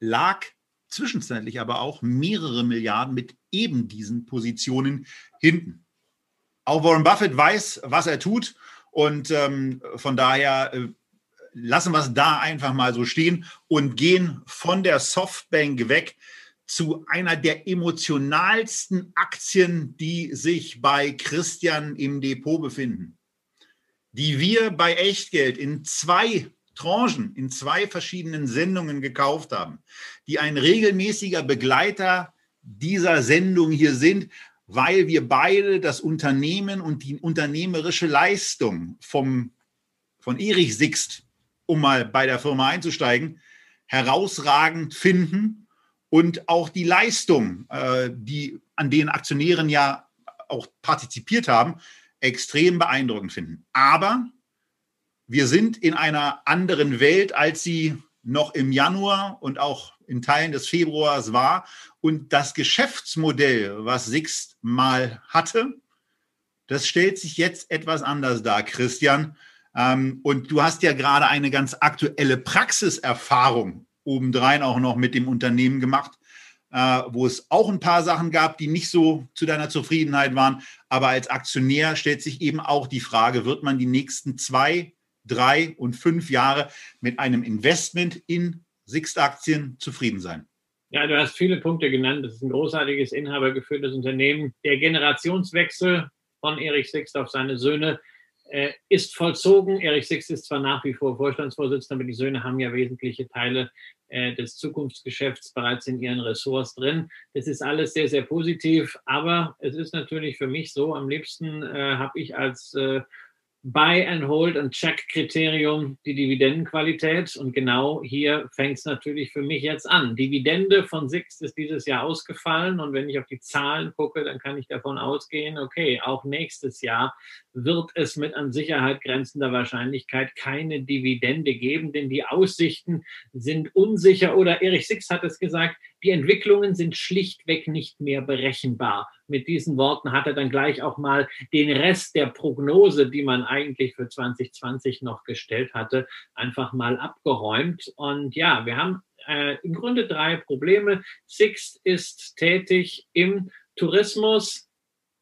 [SPEAKER 1] lag zwischenzeitlich aber auch mehrere Milliarden mit eben diesen Positionen hinten. Auch Warren Buffett weiß, was er tut und ähm, von daher äh, lassen wir es da einfach mal so stehen und gehen von der Softbank weg zu einer der emotionalsten Aktien, die sich bei Christian im Depot befinden, die wir bei Echtgeld in zwei Tranchen in zwei verschiedenen Sendungen gekauft haben, die ein regelmäßiger Begleiter dieser Sendung hier sind, weil wir beide das Unternehmen und die unternehmerische Leistung vom, von Erich Sixt, um mal bei der Firma einzusteigen, herausragend finden und auch die Leistung, äh, die an den Aktionären ja auch partizipiert haben, extrem beeindruckend finden. Aber wir sind in einer anderen Welt, als sie noch im Januar und auch in Teilen des Februars war. Und das Geschäftsmodell, was Sixt mal hatte, das stellt sich jetzt etwas anders dar, Christian. Ähm, und du hast ja gerade eine ganz aktuelle Praxiserfahrung obendrein auch noch mit dem Unternehmen gemacht, äh, wo es auch ein paar Sachen gab, die nicht so zu deiner Zufriedenheit waren. Aber als Aktionär stellt sich eben auch die Frage, wird man die nächsten zwei drei und fünf Jahre mit einem Investment in Sixt-Aktien zufrieden sein?
[SPEAKER 2] Ja, du hast viele Punkte genannt. Das ist ein großartiges inhabergeführtes Unternehmen. Der Generationswechsel von Erich Sixt auf seine Söhne äh, ist vollzogen. Erich Sixt ist zwar nach wie vor Vorstandsvorsitzender, aber die Söhne haben ja wesentliche Teile äh, des Zukunftsgeschäfts bereits in ihren Ressorts drin. Das ist alles sehr, sehr positiv. Aber es ist natürlich für mich so, am liebsten äh, habe ich als äh, Buy and Hold and Check Kriterium die Dividendenqualität. Und genau hier fängt es natürlich für mich jetzt an. Dividende von Sixt ist dieses Jahr ausgefallen. Und wenn ich auf die Zahlen gucke, dann kann ich davon ausgehen, okay, auch nächstes Jahr wird es mit an Sicherheit grenzender Wahrscheinlichkeit keine Dividende geben, denn die Aussichten sind unsicher. Oder Erich Six hat es gesagt, die Entwicklungen sind schlichtweg nicht mehr berechenbar. Mit diesen Worten hat er dann gleich auch mal den Rest der Prognose, die man eigentlich für 2020 noch gestellt hatte, einfach mal abgeräumt. Und ja, wir haben äh, im Grunde drei Probleme. Sixt ist tätig im Tourismus,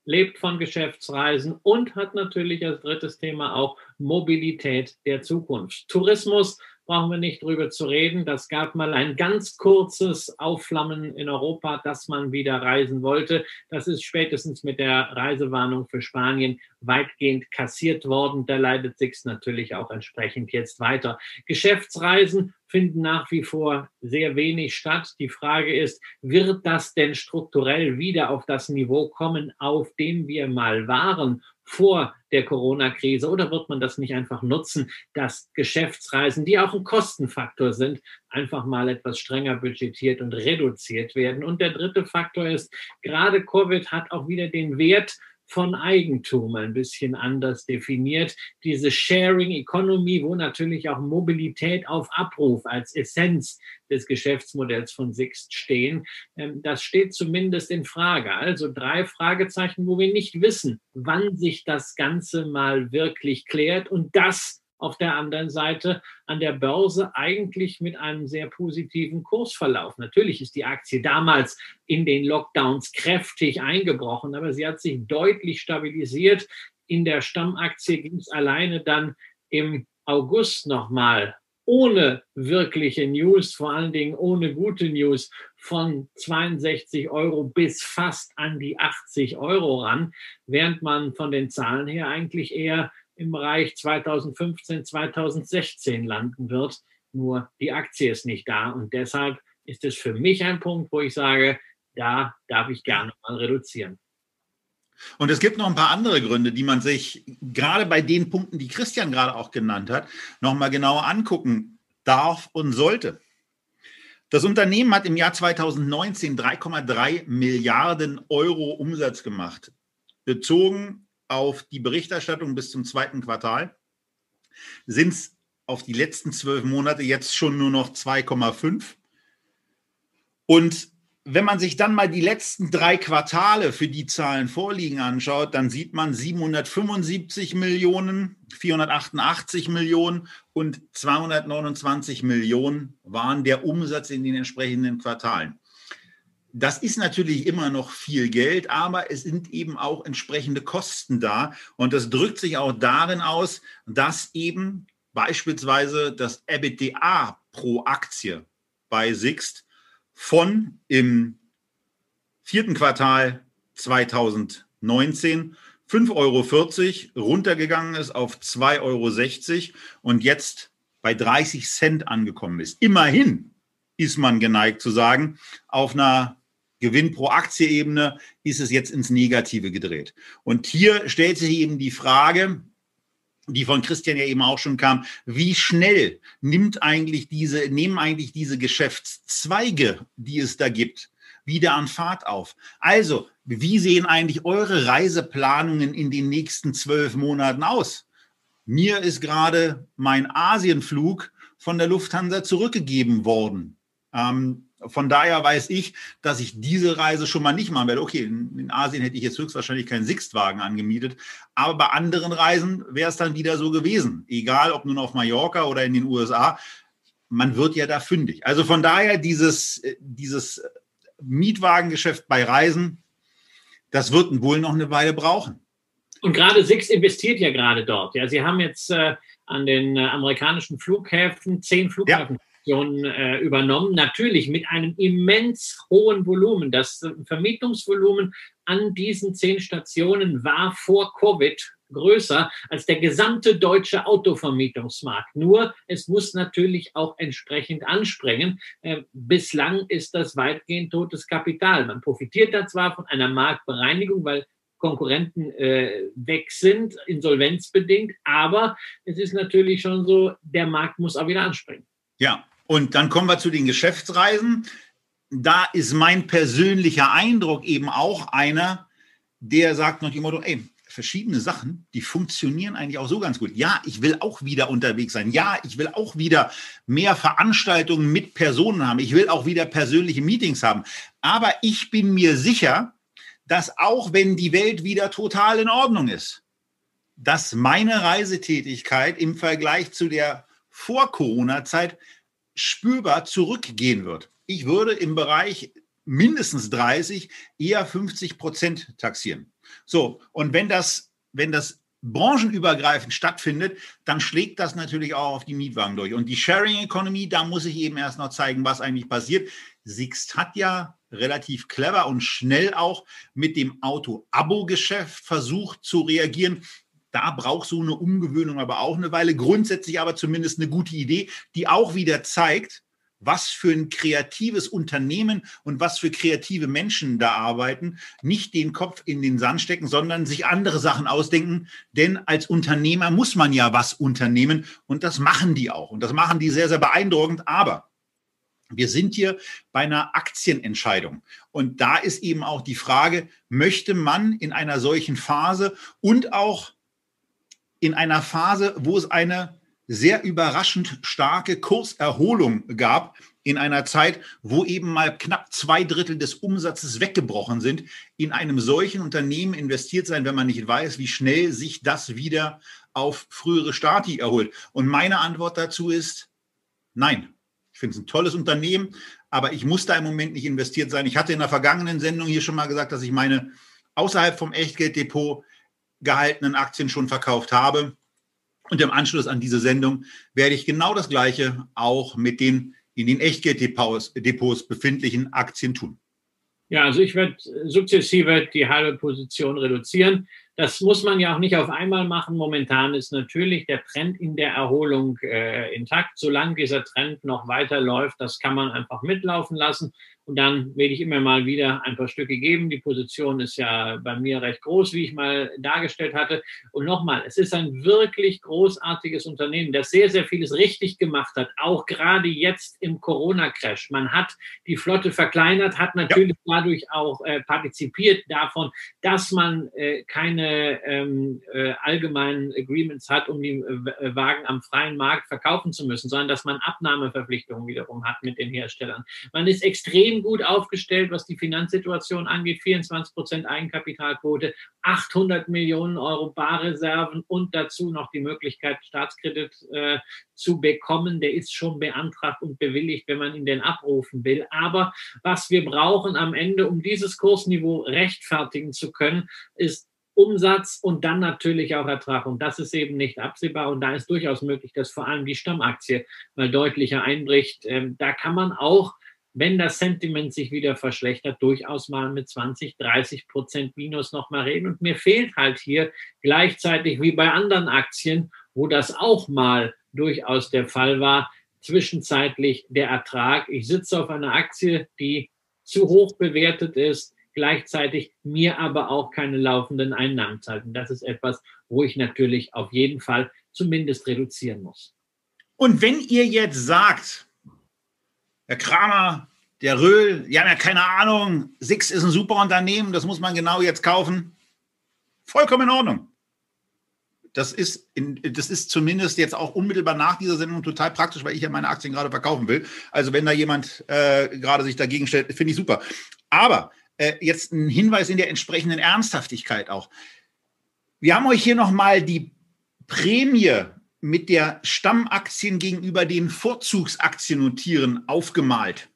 [SPEAKER 2] lebt von Geschäftsreisen und hat natürlich als drittes Thema auch Mobilität der Zukunft. Tourismus brauchen wir nicht drüber zu reden. Das gab mal ein ganz kurzes Aufflammen in Europa, dass man wieder reisen wollte. Das ist spätestens mit der Reisewarnung für Spanien weitgehend kassiert worden. Da leidet sich natürlich auch entsprechend jetzt weiter. Geschäftsreisen finden nach wie vor sehr wenig statt. Die Frage ist, wird das denn strukturell wieder auf das Niveau kommen, auf dem wir mal waren vor der Corona-Krise oder wird man das nicht einfach nutzen, dass Geschäftsreisen, die auch ein Kostenfaktor sind, einfach mal etwas strenger budgetiert und reduziert werden? Und der dritte Faktor ist, gerade Covid hat auch wieder den Wert von Eigentum ein bisschen anders definiert. Diese Sharing Economy, wo natürlich auch Mobilität auf Abruf als Essenz des Geschäftsmodells von Sixt stehen, ähm, das steht zumindest in Frage. Also drei Fragezeichen, wo wir nicht wissen, wann sich das Ganze mal wirklich klärt und das auf der anderen Seite an der Börse eigentlich mit einem sehr positiven Kursverlauf. Natürlich ist die Aktie damals in den Lockdowns kräftig eingebrochen, aber sie hat sich deutlich stabilisiert. In der Stammaktie ging es alleine dann im August nochmal ohne wirkliche News, vor allen Dingen ohne gute News, von 62 Euro bis fast an die 80 Euro ran, während man von den Zahlen her eigentlich eher im Bereich 2015, 2016 landen wird. Nur die Aktie ist nicht da. Und deshalb ist es für mich ein Punkt, wo ich sage, da darf ich gerne mal reduzieren.
[SPEAKER 1] Und es gibt noch ein paar andere Gründe, die man sich gerade bei den Punkten, die Christian gerade auch genannt hat, nochmal genauer angucken darf und sollte. Das Unternehmen hat im Jahr 2019 3,3 Milliarden Euro Umsatz gemacht. Bezogen auf die Berichterstattung bis zum zweiten Quartal sind es auf die letzten zwölf Monate jetzt schon nur noch 2,5. Und wenn man sich dann mal die letzten drei Quartale für die Zahlen vorliegen anschaut, dann sieht man 775 Millionen, 488 Millionen und 229 Millionen waren der Umsatz in den entsprechenden Quartalen. Das ist natürlich immer noch viel Geld, aber es sind eben auch entsprechende Kosten da. Und das drückt sich auch darin aus, dass eben beispielsweise das EBITDA pro Aktie bei Sixt von im vierten Quartal 2019 5,40 Euro runtergegangen ist auf 2,60 Euro und jetzt bei 30 Cent angekommen ist. Immerhin ist man geneigt zu sagen, auf einer Gewinn pro Aktie-Ebene ist es jetzt ins Negative gedreht. Und hier stellt sich eben die Frage, die von Christian ja eben auch schon kam, wie schnell nimmt eigentlich diese, nehmen eigentlich diese Geschäftszweige, die es da gibt, wieder an Fahrt auf? Also, wie sehen eigentlich eure Reiseplanungen in den nächsten zwölf Monaten aus? Mir ist gerade mein Asienflug von der Lufthansa zurückgegeben worden. Ähm, von daher weiß ich, dass ich diese Reise schon mal nicht machen werde. Okay, in, Asien hätte ich jetzt höchstwahrscheinlich keinen Sixt-Wagen angemietet, aber bei anderen Reisen wäre es dann wieder so gewesen. Egal, ob nun auf Mallorca oder in den USA, man wird ja da fündig. Also von daher dieses, äh, dieses Mietwagengeschäft bei Reisen, das wird wohl noch eine Weile brauchen.
[SPEAKER 2] Und gerade Sixt investiert ja gerade dort. Ja, sie haben jetzt äh, an den äh, amerikanischen Flughäfen zehn Flughäfen. Ja äh, übernommen, natürlich mit einem immens hohen Volumen. Das Vermietungsvolumen an diesen zehn Stationen war vor Covid größer als der gesamte deutsche Autovermietungsmarkt. Nur es muss natürlich auch entsprechend anspringen. Äh, bislang ist das weitgehend totes Kapital. Man profitiert da zwar von einer Marktbereinigung, weil Konkurrenten äh, weg sind, insolvenzbedingt, aber es ist natürlich schon so, der Markt muss auch wieder anspringen.
[SPEAKER 1] Ja, und dann kommen wir zu den Geschäftsreisen. Da ist mein persönlicher Eindruck eben auch einer, der sagt dem Motto, ey, verschiedene Sachen, die funktionieren eigentlich auch so ganz gut. Ja, ich will auch wieder unterwegs sein. Ja, ich will auch wieder mehr Veranstaltungen mit Personen haben. Ich will auch wieder persönliche Meetings haben. Aber ich bin mir sicher, dass auch wenn die Welt wieder total in Ordnung ist, dass meine Reisetätigkeit im Vergleich zu der Vor-Corona-Zeit spürbar zurückgehen wird. Ich würde im Bereich mindestens 30, eher 50 Prozent taxieren. So, und wenn das, wenn das branchenübergreifend stattfindet, dann schlägt das natürlich auch auf die Mietwagen durch. Und die Sharing Economy, da muss ich eben erst noch zeigen, was eigentlich passiert. Sixt hat ja relativ clever und schnell auch mit dem Auto-Abo-Geschäft versucht zu reagieren. Da braucht so eine Umgewöhnung aber auch eine Weile. Grundsätzlich aber zumindest eine gute Idee, die auch wieder zeigt, was für ein kreatives Unternehmen und was für kreative Menschen da arbeiten, nicht den Kopf in den Sand stecken, sondern sich andere Sachen ausdenken. Denn als Unternehmer muss man ja was unternehmen und das machen die auch. Und das machen die sehr, sehr beeindruckend. Aber wir sind hier bei einer Aktienentscheidung. Und da ist eben auch die Frage, möchte man in einer solchen Phase und auch in einer Phase, wo es eine sehr überraschend starke Kurserholung gab in einer Zeit, wo eben mal knapp zwei Drittel des Umsatzes weggebrochen sind, in einem solchen Unternehmen investiert sein, wenn man nicht weiß, wie schnell sich das wieder auf frühere Stati erholt. Und meine Antwort dazu ist nein. Ich finde es ein tolles Unternehmen, aber ich muss da im Moment nicht investiert sein. Ich hatte in der vergangenen Sendung hier schon mal gesagt, dass ich meine außerhalb vom Echtgelddepot gehaltenen Aktien schon verkauft habe. Und im Anschluss an diese Sendung werde ich genau das Gleiche auch mit den in den Echtgelddepots befindlichen Aktien tun.
[SPEAKER 2] Ja, also ich werde sukzessive die halbe Position reduzieren. Das muss man ja auch nicht auf einmal machen. Momentan ist natürlich der Trend in der Erholung äh, intakt. Solange dieser Trend noch weiterläuft, das kann man einfach mitlaufen lassen. Und dann werde ich immer mal wieder ein paar Stücke geben. Die Position ist ja bei mir recht groß, wie ich mal dargestellt hatte. Und nochmal, es ist ein wirklich großartiges Unternehmen, das sehr, sehr vieles richtig gemacht hat. Auch gerade jetzt im Corona-Crash. Man hat die Flotte verkleinert, hat natürlich ja. dadurch auch äh, partizipiert davon, dass man äh, keine ähm, äh, allgemeinen Agreements hat, um die äh, Wagen am freien Markt verkaufen zu müssen, sondern dass man Abnahmeverpflichtungen wiederum hat mit den Herstellern. Man ist extrem extrem gut aufgestellt, was die Finanzsituation angeht. 24 Prozent Eigenkapitalquote, 800 Millionen Euro Barreserven und dazu noch die Möglichkeit, Staatskredit äh, zu bekommen. Der ist schon beantragt und bewilligt, wenn man ihn denn abrufen will. Aber was wir brauchen am Ende, um dieses Kursniveau rechtfertigen zu können, ist Umsatz und dann natürlich auch Ertrag. Und das ist eben nicht absehbar. Und da ist durchaus möglich, dass vor allem die Stammaktie mal deutlicher einbricht. Ähm, da kann man auch wenn das Sentiment sich wieder verschlechtert, durchaus mal mit 20, 30 Prozent Minus nochmal reden. Und mir fehlt halt hier gleichzeitig wie bei anderen Aktien, wo das auch mal durchaus der Fall war, zwischenzeitlich der Ertrag. Ich sitze auf einer Aktie, die zu hoch bewertet ist, gleichzeitig mir aber auch keine laufenden Einnahmen zahlt. Und das ist etwas, wo ich natürlich auf jeden Fall zumindest reduzieren muss.
[SPEAKER 1] Und wenn ihr jetzt sagt, Herr Kramer, der Röhl, die haben ja keine Ahnung, Six ist ein super Unternehmen, das muss man genau jetzt kaufen. Vollkommen in Ordnung. Das ist, in, das ist zumindest jetzt auch unmittelbar nach dieser Sendung total praktisch, weil ich ja meine Aktien gerade verkaufen will. Also wenn da jemand äh, gerade sich dagegen stellt, finde ich super. Aber äh, jetzt ein Hinweis in der entsprechenden Ernsthaftigkeit auch. Wir haben euch hier nochmal die Prämie mit der Stammaktien gegenüber den Vorzugsaktien notieren aufgemalt.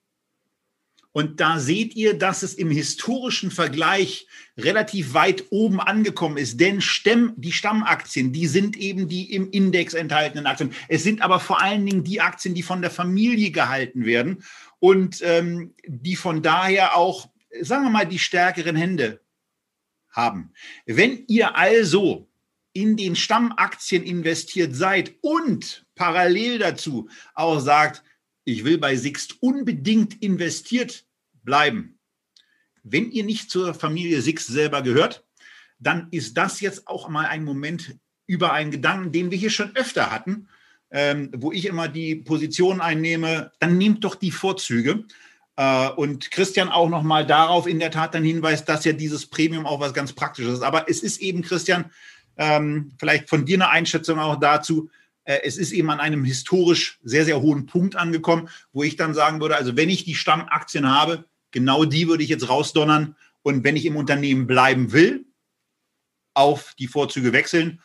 [SPEAKER 1] Und da seht ihr, dass es im historischen Vergleich relativ weit oben angekommen ist. Denn Stamm, die Stammaktien, die sind eben die im Index enthaltenen Aktien. Es sind aber vor allen Dingen die Aktien, die von der Familie gehalten werden und ähm, die von daher auch, sagen wir mal, die stärkeren Hände haben. Wenn ihr also in den Stammaktien investiert seid und parallel dazu auch sagt, ich will bei Sixt unbedingt investiert bleiben. Wenn ihr nicht zur Familie Sixt selber gehört, dann ist das jetzt auch mal ein Moment über einen Gedanken, den wir hier schon öfter hatten, ähm, wo ich immer die Position einnehme, dann nehmt doch die Vorzüge. Äh, und Christian auch nochmal darauf in der Tat dann hinweist, dass ja dieses Premium auch was ganz Praktisches ist. Aber es ist eben, Christian, ähm, vielleicht von dir eine Einschätzung auch dazu. Äh, es ist eben an einem historisch sehr, sehr hohen Punkt angekommen, wo ich dann sagen würde, also wenn ich die Stammaktien habe, genau die würde ich jetzt rausdonnern. Und wenn ich im Unternehmen bleiben will, auf die Vorzüge wechseln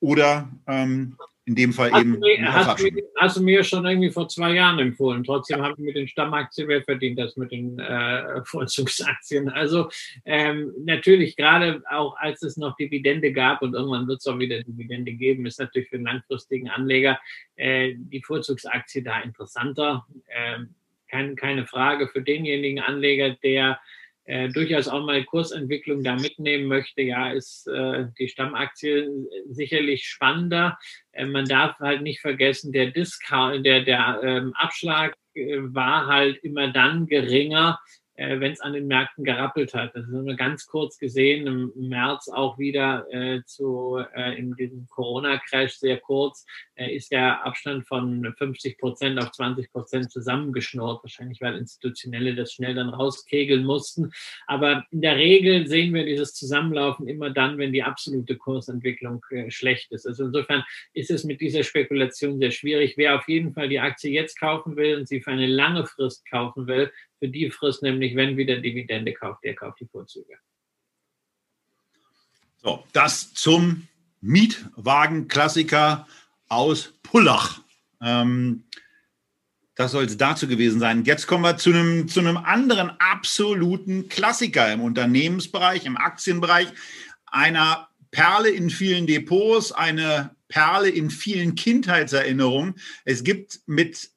[SPEAKER 1] oder ähm, in dem Fall hast eben.
[SPEAKER 2] Du mir, hast, du, hast, du mir schon irgendwie vor zwei Jahren empfohlen. Trotzdem ja. haben wir mit den Stammaktien mehr verdient als mit den äh, Vorzugsaktien. Also ähm, natürlich, gerade auch als es noch Dividende gab und irgendwann wird es auch wieder Dividende geben, ist natürlich für den langfristigen Anleger äh, die Vorzugsaktie da interessanter. Ähm, kein, keine Frage für denjenigen Anleger, der äh, durchaus auch mal Kursentwicklung da mitnehmen möchte, ja, ist äh, die Stammaktie sicherlich spannender. Äh, man darf halt nicht vergessen, der Discount, der, der ähm, Abschlag äh, war halt immer dann geringer, äh, wenn es an den Märkten gerappelt hat. Das haben wir ganz kurz gesehen, im März auch wieder äh, zu, äh, in diesem Corona-Crash sehr kurz, äh, ist der Abstand von 50 Prozent auf 20 Prozent zusammengeschnurrt. Wahrscheinlich, weil Institutionelle das schnell dann rauskegeln mussten. Aber in der Regel sehen wir dieses Zusammenlaufen immer dann, wenn die absolute Kursentwicklung äh, schlecht ist. Also insofern ist es mit dieser Spekulation sehr schwierig. Wer auf jeden Fall die Aktie jetzt kaufen will und sie für eine lange Frist kaufen will, für die Frist, nämlich wenn wieder Dividende kauft, der kauft die Vorzüge.
[SPEAKER 1] So, das zum Mietwagen-Klassiker aus Pullach. Ähm, das soll es dazu gewesen sein. Jetzt kommen wir zu einem, zu einem anderen absoluten Klassiker im Unternehmensbereich, im Aktienbereich, einer Perle in vielen Depots, eine Perle in vielen Kindheitserinnerungen. Es gibt mit,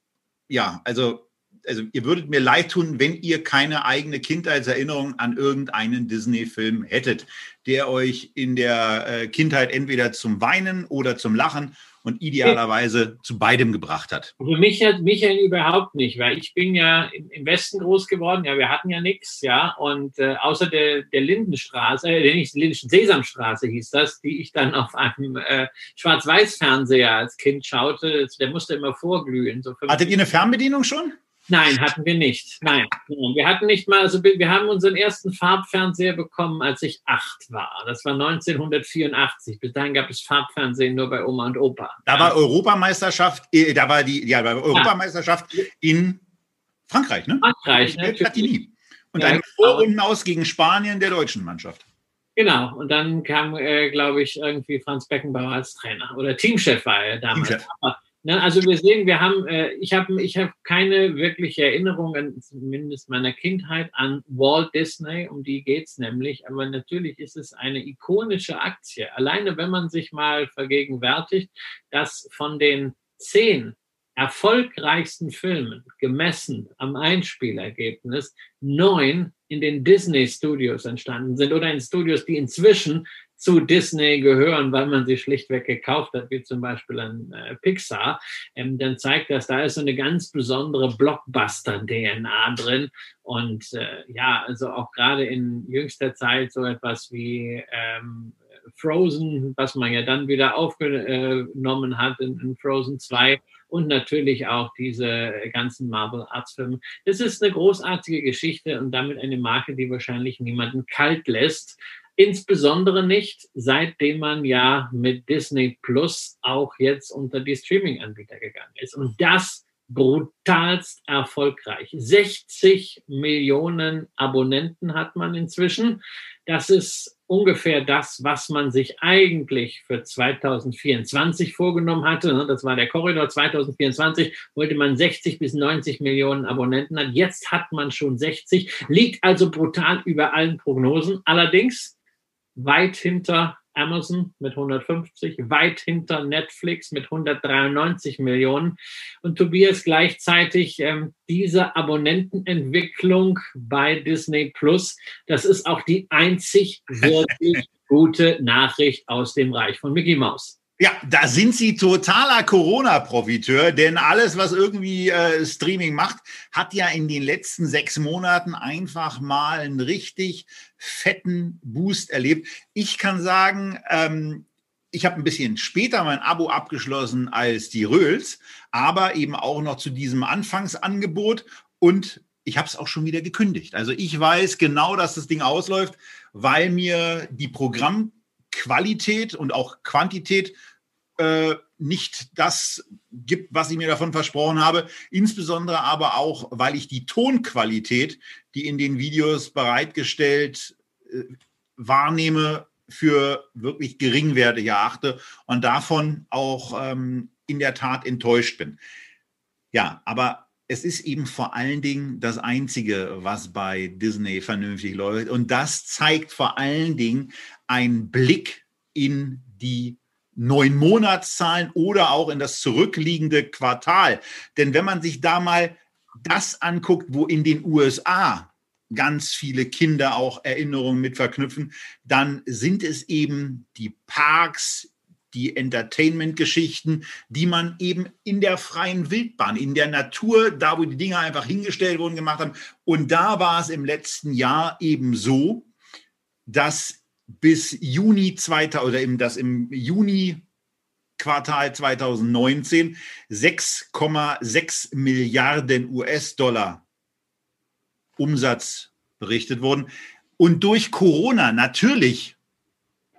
[SPEAKER 1] ja, also also ihr würdet mir leid tun, wenn ihr keine eigene Kindheitserinnerung an irgendeinen Disney-Film hättet, der euch in der äh, Kindheit entweder zum Weinen oder zum Lachen und idealerweise zu beidem gebracht hat.
[SPEAKER 2] Für mich hat Michael überhaupt nicht, weil ich bin ja im Westen groß geworden, ja, wir hatten ja nichts, ja, und äh, außer der, der Lindenstraße, äh, nicht Linden, Sesamstraße hieß das, die ich dann auf einem äh, Schwarz-Weiß-Fernseher als Kind schaute, der musste immer vorglühen.
[SPEAKER 1] So Hattet ihr eine Fernbedienung schon?
[SPEAKER 2] Nein, hatten wir nicht. Nein, wir hatten nicht mal, also wir haben unseren ersten Farbfernseher bekommen, als ich acht war. Das war 1984. Bis dahin gab es Farbfernsehen nur bei Oma und Opa.
[SPEAKER 1] Da war Europameisterschaft, äh, da war die, ja, war Europameisterschaft ja. in Frankreich, ne?
[SPEAKER 2] Frankreich, ne?
[SPEAKER 1] Platini. Und ja, eine. Vorrunden aus gegen Spanien der deutschen Mannschaft.
[SPEAKER 2] Genau, und dann kam, äh, glaube ich, irgendwie Franz Beckenbauer als Trainer oder Teamchef war er damals. Teamchef. Aber Ne, also wir sehen, wir haben, äh, ich habe ich hab keine wirkliche Erinnerung, an, zumindest meiner Kindheit, an Walt Disney, um die geht's nämlich. Aber natürlich ist es eine ikonische Aktie. Alleine wenn man sich mal vergegenwärtigt, dass von den zehn erfolgreichsten Filmen gemessen am Einspielergebnis neun in den Disney Studios entstanden sind oder in Studios, die inzwischen zu Disney gehören, weil man sie schlichtweg gekauft hat, wie zum Beispiel an äh, Pixar, ähm, dann zeigt das, da ist so eine ganz besondere Blockbuster-DNA drin. Und äh, ja, also auch gerade in jüngster Zeit so etwas wie ähm, Frozen, was man ja dann wieder aufgenommen hat in, in Frozen 2 und natürlich auch diese ganzen Marvel Arts Filme. Das ist eine großartige Geschichte und damit eine Marke, die wahrscheinlich niemanden kalt lässt. Insbesondere nicht, seitdem man ja mit Disney Plus auch jetzt unter die Streaming-Anbieter gegangen ist. Und das brutalst erfolgreich. 60 Millionen Abonnenten hat man inzwischen. Das ist ungefähr das, was man sich eigentlich für 2024 vorgenommen hatte. Das war der Korridor 2024, wollte man 60 bis 90 Millionen Abonnenten hat. Jetzt hat man schon 60, liegt also brutal über allen Prognosen. Allerdings weit hinter Amazon mit 150, weit hinter Netflix mit 193 Millionen. Und Tobias gleichzeitig ähm, diese Abonnentenentwicklung bei Disney Plus, das ist auch die einzig wirklich gute Nachricht aus dem Reich von Mickey Mouse.
[SPEAKER 1] Ja, da sind sie totaler Corona-Profiteur, denn alles, was irgendwie äh, Streaming macht, hat ja in den letzten sechs Monaten einfach mal einen richtig fetten Boost erlebt. Ich kann sagen, ähm, ich habe ein bisschen später mein Abo abgeschlossen als die Röhls, aber eben auch noch zu diesem Anfangsangebot und ich habe es auch schon wieder gekündigt. Also ich weiß genau, dass das Ding ausläuft, weil mir die Programm Qualität und auch Quantität äh, nicht das gibt, was ich mir davon versprochen habe. Insbesondere aber auch, weil ich die Tonqualität, die in den Videos bereitgestellt äh, wahrnehme, für wirklich geringwertig erachte und davon auch ähm, in der Tat enttäuscht bin. Ja, aber es ist eben vor allen Dingen das Einzige, was bei Disney vernünftig läuft. Und das zeigt vor allen Dingen einen Blick in die neun Monatszahlen oder auch in das zurückliegende Quartal. Denn wenn man sich da mal das anguckt, wo in den USA ganz viele Kinder auch Erinnerungen mit verknüpfen, dann sind es eben die Parks, die Entertainment-Geschichten, die man eben in der freien Wildbahn, in der Natur, da wo die Dinger einfach hingestellt wurden, gemacht haben. Und da war es im letzten Jahr eben so, dass bis Juni 2000 oder eben das im Juni Quartal 2019 6,6 Milliarden US-Dollar Umsatz berichtet wurden. Und durch Corona natürlich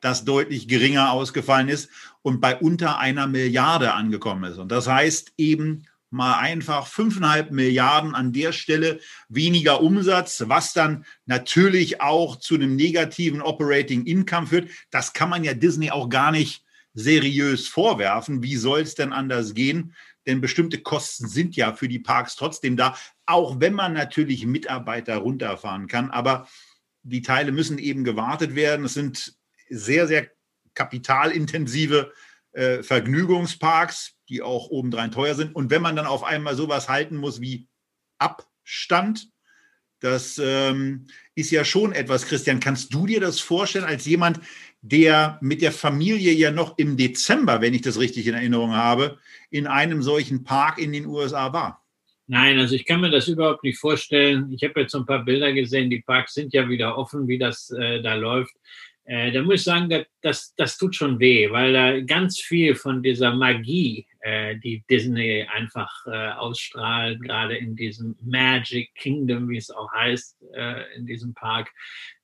[SPEAKER 1] das deutlich geringer ausgefallen ist und bei unter einer Milliarde angekommen ist. Und das heißt eben mal einfach fünfeinhalb Milliarden an der Stelle weniger Umsatz, was dann natürlich auch zu einem negativen Operating Income führt. Das kann man ja Disney auch gar nicht seriös vorwerfen. Wie soll es denn anders gehen? Denn bestimmte Kosten sind ja für die Parks trotzdem da, auch wenn man natürlich Mitarbeiter runterfahren kann. Aber die Teile müssen eben gewartet werden. Es sind sehr, sehr kapitalintensive äh, Vergnügungsparks, die auch obendrein teuer sind. Und wenn man dann auf einmal sowas halten muss wie Abstand, das ähm, ist ja schon etwas, Christian. Kannst du dir das vorstellen als jemand, der mit der Familie ja noch im Dezember, wenn ich das richtig in Erinnerung habe, in einem solchen Park in den USA war.
[SPEAKER 2] Nein, also ich kann mir das überhaupt nicht vorstellen. Ich habe jetzt so ein paar Bilder gesehen, die Parks sind ja wieder offen, wie das äh, da läuft. Äh, da muss ich sagen, das, das, tut schon weh, weil da ganz viel von dieser Magie, äh, die Disney einfach äh, ausstrahlt, gerade in diesem Magic Kingdom, wie es auch heißt, äh, in diesem Park,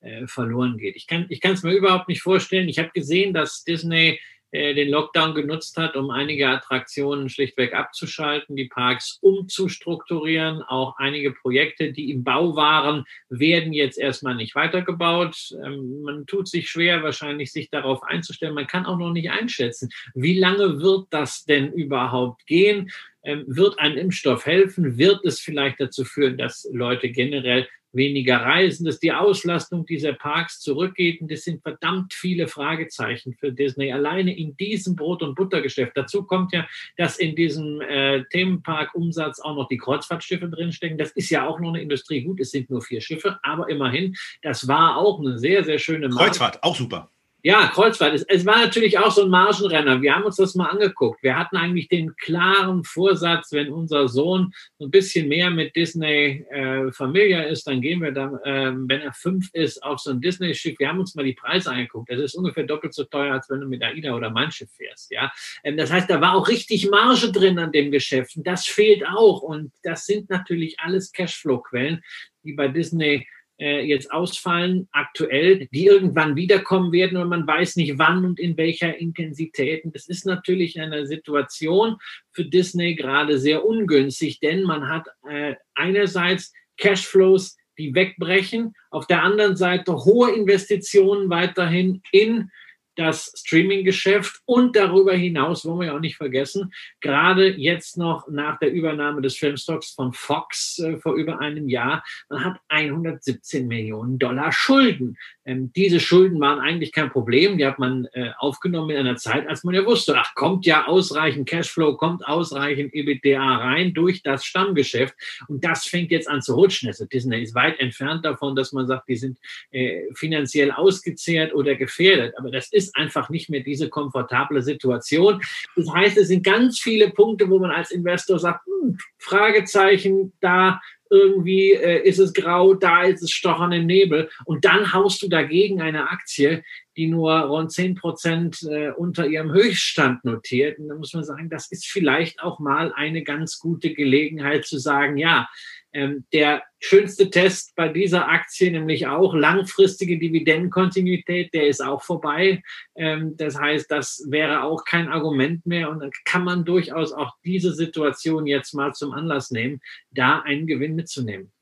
[SPEAKER 2] äh, verloren geht. Ich kann es mir überhaupt nicht vorstellen. Ich habe gesehen, dass Disney den Lockdown genutzt hat, um einige Attraktionen schlichtweg abzuschalten, die Parks umzustrukturieren. Auch einige Projekte, die im Bau waren, werden jetzt erstmal nicht weitergebaut. Ähm, man tut sich schwer, wahrscheinlich sich darauf einzustellen. Man kann auch noch nicht einschätzen, wie lange wird das denn überhaupt gehen? Ähm, wird ein Impfstoff helfen? Wird es vielleicht dazu führen, dass Leute generell weniger Reisen, dass die Auslastung dieser Parks zurückgeht. Und das sind verdammt viele Fragezeichen für Disney. Alleine in diesem Brot- und Buttergeschäft. Dazu kommt ja, dass in diesem äh, Themenpark-Umsatz auch noch die Kreuzfahrtschiffe drinstecken. Das ist ja auch noch eine Industrie. Gut, es sind nur vier Schiffe, aber immerhin, das war auch eine sehr, sehr schöne
[SPEAKER 1] Marke. Kreuzfahrt, auch super.
[SPEAKER 2] Ja, Kreuzfahrt. Es, es, war natürlich auch so ein Margenrenner. Wir haben uns das mal angeguckt. Wir hatten eigentlich den klaren Vorsatz, wenn unser Sohn so ein bisschen mehr mit Disney äh, Familie ist, dann gehen wir dann, äh, wenn er fünf ist, auf so ein Disney-Schiff. Wir haben uns mal die Preise angeguckt. Das ist ungefähr doppelt so teuer, als wenn du mit AIDA oder Mein Schiff fährst. Ja, ähm, das heißt, da war auch richtig Marge drin an dem Geschäft. Und das fehlt auch. Und das sind natürlich alles Cashflow-Quellen, die bei Disney äh, jetzt ausfallen, aktuell, die irgendwann wiederkommen werden und man weiß nicht wann und in welcher Intensität. Und das ist natürlich eine Situation für Disney gerade sehr ungünstig, denn man hat äh, einerseits Cashflows, die wegbrechen, auf der anderen Seite hohe Investitionen weiterhin in das Streaming-Geschäft und darüber hinaus, wollen wir ja auch nicht vergessen, gerade jetzt noch nach der Übernahme des Filmstocks von Fox äh, vor über einem Jahr, man hat 117 Millionen Dollar Schulden. Ähm, diese Schulden waren eigentlich kein Problem, die hat man äh, aufgenommen in einer Zeit, als man ja wusste, ach, kommt ja ausreichend Cashflow, kommt ausreichend EBITDA rein durch das Stammgeschäft und das fängt jetzt an zu rutschen. Also Disney ist weit entfernt davon, dass man sagt, die sind äh, finanziell ausgezehrt oder gefährdet, aber das ist ist einfach nicht mehr diese komfortable Situation. Das heißt, es sind ganz viele Punkte, wo man als Investor sagt, hm, Fragezeichen, da irgendwie äh, ist es grau, da ist es stochern im Nebel. Und dann haust du dagegen eine Aktie, die nur rund 10 Prozent äh, unter ihrem Höchststand notiert. Und da muss man sagen, das ist vielleicht auch mal eine ganz gute Gelegenheit zu sagen, ja, der schönste Test bei dieser Aktie, nämlich auch langfristige Dividendenkontinuität, der ist auch vorbei. Ähm, das heißt, das wäre auch kein Argument mehr und dann kann man durchaus auch diese Situation jetzt mal zum Anlass nehmen, da einen Gewinn mitzunehmen.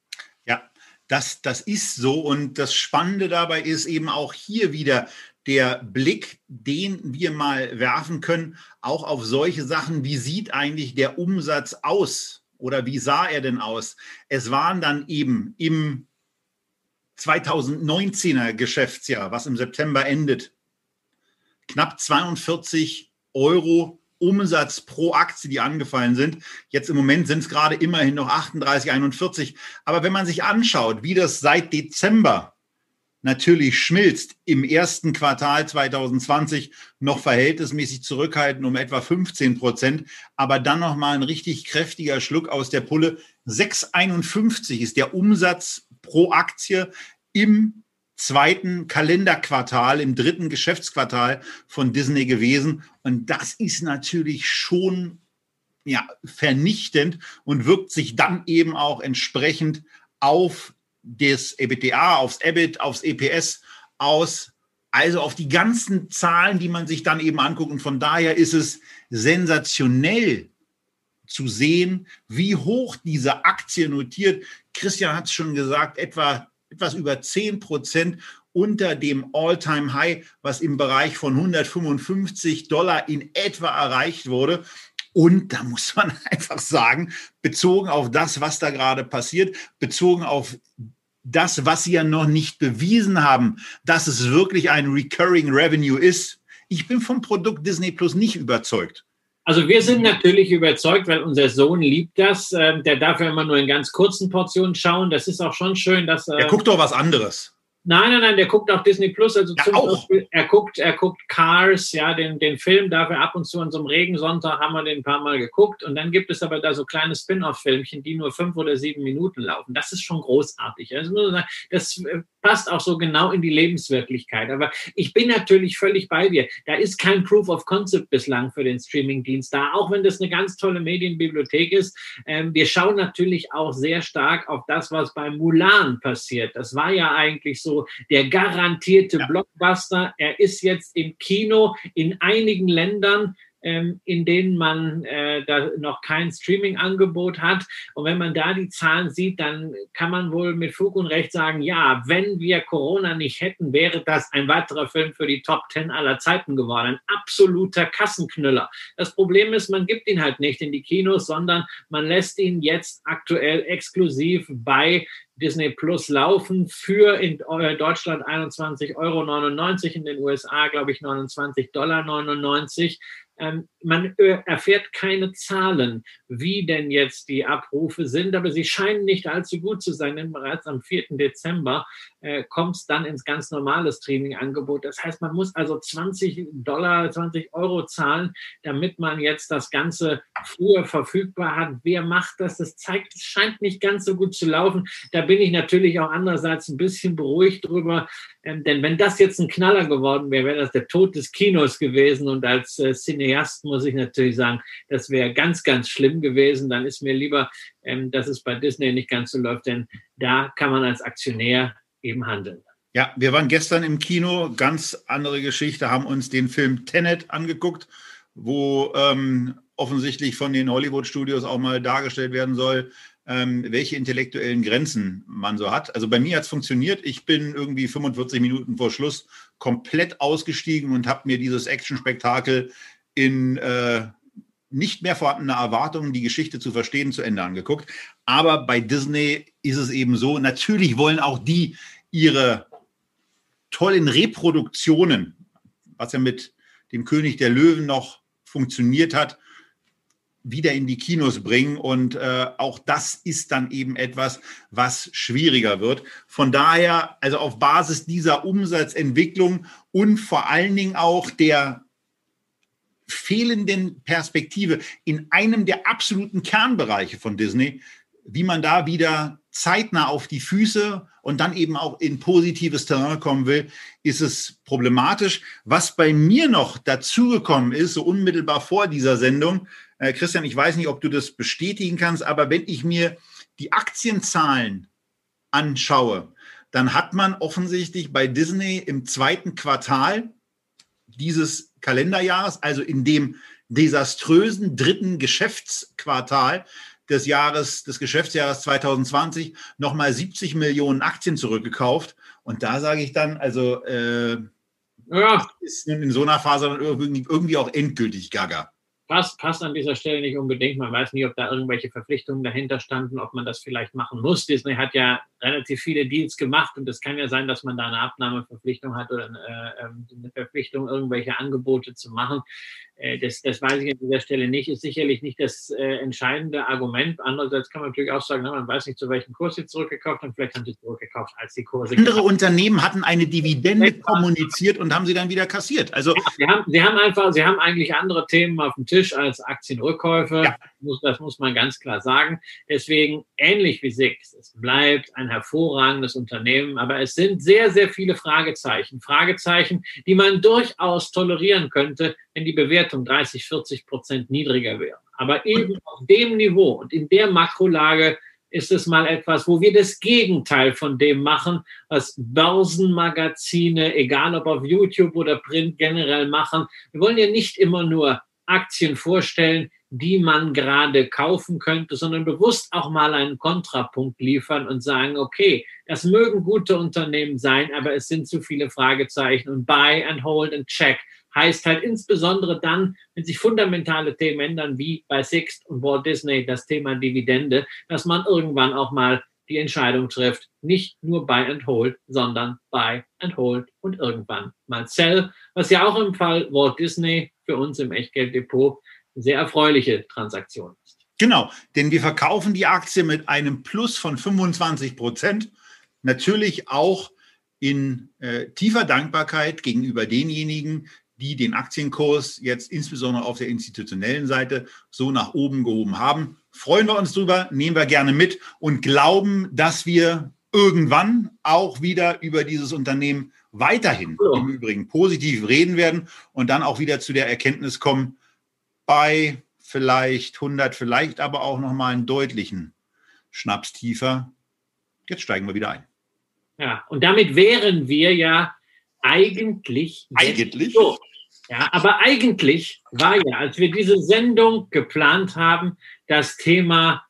[SPEAKER 1] Ja, das, das ist so und das Spannende dabei ist eben auch hier wieder, der Blick, den wir mal werfen können, auch auf solche Sachen, wie sieht eigentlich der Umsatz aus oder wie sah er denn aus? Es waren dann eben im 2019er Geschäftsjahr, was im September endet, knapp 42 Euro Umsatz pro Aktie, die angefallen sind. Jetzt im Moment sind es gerade immerhin noch 38, 41. Aber wenn man sich anschaut, wie das seit Dezember natürlich schmilzt, im ersten Quartal 2020 noch verhältnismäßig zurückhalten um etwa 15 Prozent, aber dann nochmal ein richtig kräftiger Schluck aus der Pulle. 6,51 ist der Umsatz pro Aktie im zweiten Kalenderquartal, im dritten Geschäftsquartal von Disney gewesen. Und das ist natürlich schon ja, vernichtend und wirkt sich dann eben auch entsprechend auf das EBITDA, aufs EBIT, aufs EPS aus, also auf die ganzen Zahlen, die man sich dann eben anguckt. Und von daher ist es sensationell zu sehen, wie hoch diese Aktie notiert. Christian hat es schon gesagt, etwa etwas über 10 Prozent unter dem All-Time-High, was im Bereich von 155 Dollar in etwa erreicht wurde. Und da muss man einfach sagen, bezogen auf das, was da gerade passiert, bezogen auf das, was sie ja noch nicht bewiesen haben, dass es wirklich ein Recurring Revenue ist. Ich bin vom Produkt Disney Plus nicht überzeugt.
[SPEAKER 2] Also wir sind natürlich überzeugt, weil unser Sohn liebt das. Ähm, der darf ja immer nur in ganz kurzen Portionen schauen. Das ist auch schon schön, dass
[SPEAKER 1] er. Er guckt doch was anderes.
[SPEAKER 2] Nein, nein, nein, der guckt auch Disney Plus. Also ja, zum auch. Beispiel, er guckt, er guckt Cars, ja, den, den Film darf er ab und zu an so einem Regensonntag haben wir den ein paar Mal geguckt. Und dann gibt es aber da so kleine Spin-off-Filmchen, die nur fünf oder sieben Minuten laufen. Das ist schon großartig. Also das äh, passt auch so genau in die Lebenswirklichkeit. Aber ich bin natürlich völlig bei dir. Da ist kein Proof of Concept bislang für den Streaming-Dienst da, auch wenn das eine ganz tolle Medienbibliothek ist. Ähm, wir schauen natürlich auch sehr stark auf das, was bei Mulan passiert. Das war ja eigentlich so der garantierte ja. Blockbuster. Er ist jetzt im Kino in einigen Ländern ähm, in denen man äh, da noch kein Streaming-Angebot hat. Und wenn man da die Zahlen sieht, dann kann man wohl mit Fug und Recht sagen, ja, wenn wir Corona nicht hätten, wäre das ein weiterer Film für die Top Ten aller Zeiten geworden. Ein absoluter Kassenknüller. Das Problem ist, man gibt ihn halt nicht in die Kinos, sondern man lässt ihn jetzt aktuell exklusiv bei Disney Plus laufen für in Deutschland 21,99 Euro, in den USA glaube ich 29,99 Dollar man äh, erfährt keine Zahlen, wie denn jetzt die Abrufe sind, aber sie scheinen nicht allzu gut zu sein, denn bereits am 4. Dezember äh, kommt es dann ins ganz normale Streaming-Angebot. Das heißt, man muss also 20 Dollar, 20 Euro zahlen, damit man jetzt das Ganze früher verfügbar hat. Wer macht das? Das zeigt, es scheint nicht ganz so gut zu laufen. Da bin ich natürlich auch andererseits ein bisschen beruhigt drüber, ähm, denn wenn das jetzt ein Knaller geworden wäre, wäre das der Tod des Kinos gewesen und als äh, Cineast muss ich natürlich sagen, das wäre ganz, ganz schlimm gewesen. Dann ist mir lieber, ähm, dass es bei Disney nicht ganz so läuft, denn da kann man als Aktionär eben handeln.
[SPEAKER 1] Ja, wir waren gestern im Kino, ganz andere Geschichte, haben uns den Film Tenet angeguckt, wo ähm, offensichtlich von den Hollywood-Studios auch mal dargestellt werden soll, ähm, welche intellektuellen Grenzen man so hat. Also bei mir hat es funktioniert. Ich bin irgendwie 45 Minuten vor Schluss komplett ausgestiegen und habe mir dieses Action-Spektakel in äh, nicht mehr vorhandener Erwartungen, die Geschichte zu verstehen, zu Ende angeguckt. Aber bei Disney ist es eben so, natürlich wollen auch die ihre tollen Reproduktionen, was ja mit dem König der Löwen noch funktioniert hat, wieder in die Kinos bringen. Und äh, auch das ist dann eben etwas, was schwieriger wird. Von daher, also auf Basis dieser Umsatzentwicklung und vor allen Dingen auch der fehlenden Perspektive in einem der absoluten Kernbereiche von Disney, wie man da wieder zeitnah auf die Füße und dann eben auch in positives Terrain kommen will, ist es problematisch. Was bei mir noch dazugekommen ist, so unmittelbar vor dieser Sendung, äh, Christian, ich weiß nicht, ob du das bestätigen kannst, aber wenn ich mir die Aktienzahlen anschaue, dann hat man offensichtlich bei Disney im zweiten Quartal dieses Kalenderjahres, also in dem desaströsen dritten Geschäftsquartal des Jahres, des Geschäftsjahres 2020, nochmal 70 Millionen Aktien zurückgekauft. Und da sage ich dann, also äh, Ja. ist nun in so einer Phase dann irgendwie auch endgültig gaga
[SPEAKER 2] passt, passt an dieser Stelle nicht unbedingt. Man weiß nie, ob da irgendwelche Verpflichtungen dahinter standen, ob man das vielleicht machen muss. Disney hat ja relativ viele Deals gemacht und es kann ja sein, dass man da eine Abnahmeverpflichtung hat oder eine, äh, ähm, eine Verpflichtung, irgendwelche Angebote zu machen. Äh, das, das weiß ich an dieser Stelle nicht, ist sicherlich nicht das äh, entscheidende Argument. Andererseits kann man natürlich auch sagen, na, man weiß nicht, zu welchem Kurs sie zurückgekauft haben. Vielleicht haben sie zurückgekauft, als die Kurse.
[SPEAKER 1] Andere Unternehmen hatten eine Dividende kommuniziert und haben sie dann wieder kassiert. Also
[SPEAKER 2] ja, sie, haben, sie haben einfach, sie haben eigentlich andere Themen auf dem Tisch als Aktienrückkäufe. Ja. Das muss man ganz klar sagen. Deswegen ähnlich wie Six. Es bleibt ein hervorragendes Unternehmen, aber es sind sehr, sehr viele Fragezeichen. Fragezeichen, die man durchaus tolerieren könnte, wenn die Bewertung 30, 40 Prozent niedriger wäre. Aber eben auf dem Niveau und in der Makrolage ist es mal etwas, wo wir das Gegenteil von dem machen, was Börsenmagazine, egal ob auf YouTube oder Print generell machen. Wir wollen ja nicht immer nur Aktien vorstellen, die man gerade kaufen könnte, sondern bewusst auch mal einen Kontrapunkt liefern und sagen, okay, das mögen gute Unternehmen sein, aber es sind zu viele Fragezeichen und buy and hold and check heißt halt insbesondere dann, wenn sich fundamentale Themen ändern, wie bei Sixt und Walt Disney das Thema Dividende, dass man irgendwann auch mal die Entscheidung trifft, nicht nur buy and hold, sondern buy and hold und irgendwann mal sell, was ja auch im Fall Walt Disney für uns im Echtgelddepot sehr erfreuliche Transaktion ist.
[SPEAKER 1] Genau, denn wir verkaufen die Aktie mit einem Plus von 25 Prozent. Natürlich auch in äh, tiefer Dankbarkeit gegenüber denjenigen, die den Aktienkurs jetzt insbesondere auf der institutionellen Seite so nach oben gehoben haben. Freuen wir uns drüber, nehmen wir gerne mit und glauben, dass wir irgendwann auch wieder über dieses Unternehmen weiterhin ja. im Übrigen positiv reden werden und dann auch wieder zu der Erkenntnis kommen, bei vielleicht 100, vielleicht aber auch nochmal einen deutlichen Schnaps tiefer. Jetzt steigen wir wieder ein.
[SPEAKER 2] Ja, und damit wären wir ja eigentlich.
[SPEAKER 1] Eigentlich? So.
[SPEAKER 2] Ja, aber eigentlich war ja, als wir diese Sendung geplant haben, das Thema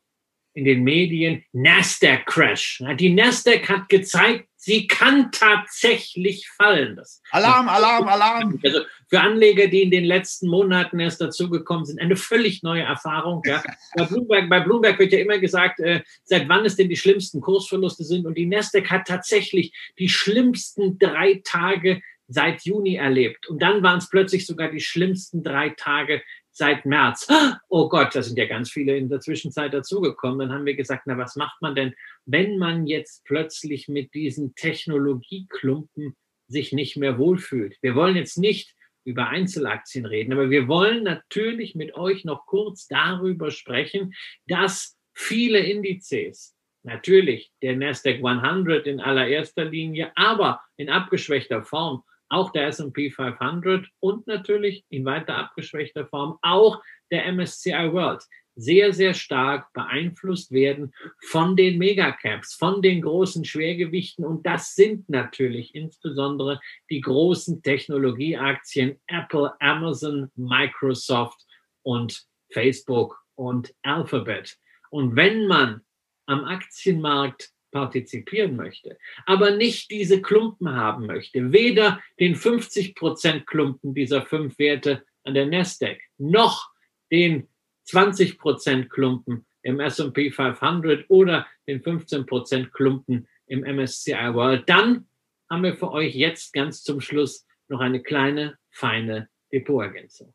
[SPEAKER 2] in den Medien Nasdaq Crash. Die Nasdaq hat gezeigt, sie kann tatsächlich fallen. Das
[SPEAKER 1] Alarm, Alarm, Alarm.
[SPEAKER 2] Also für Anleger, die in den letzten Monaten erst dazugekommen sind, eine völlig neue Erfahrung. Ja. Bei, Bloomberg, bei Bloomberg wird ja immer gesagt, äh, seit wann es denn die schlimmsten Kursverluste sind. Und die Nasdaq hat tatsächlich die schlimmsten drei Tage seit Juni erlebt. Und dann waren es plötzlich sogar die schlimmsten drei Tage seit März. Oh Gott, da sind ja ganz viele in der Zwischenzeit dazugekommen. Dann haben wir gesagt, na, was macht man denn, wenn man jetzt plötzlich mit diesen Technologieklumpen sich nicht mehr wohlfühlt? Wir wollen jetzt nicht über Einzelaktien reden, aber wir wollen natürlich mit euch noch kurz darüber sprechen, dass viele Indizes, natürlich der Nasdaq 100 in allererster Linie, aber in abgeschwächter Form auch der S&P 500 und natürlich in weiter abgeschwächter Form auch der MSCI World sehr, sehr stark beeinflusst werden von den Megacaps, von den großen Schwergewichten. Und das sind natürlich insbesondere die großen Technologieaktien Apple, Amazon, Microsoft und Facebook und Alphabet. Und wenn man am Aktienmarkt partizipieren möchte, aber nicht diese Klumpen haben möchte, weder den 50 Prozent Klumpen dieser fünf Werte an der Nasdaq, noch den 20 Prozent Klumpen im S&P 500 oder den 15 Prozent Klumpen im MSCI World, dann haben wir für euch jetzt ganz zum Schluss noch eine kleine, feine Depotergänzung.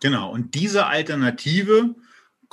[SPEAKER 1] Genau, und diese Alternative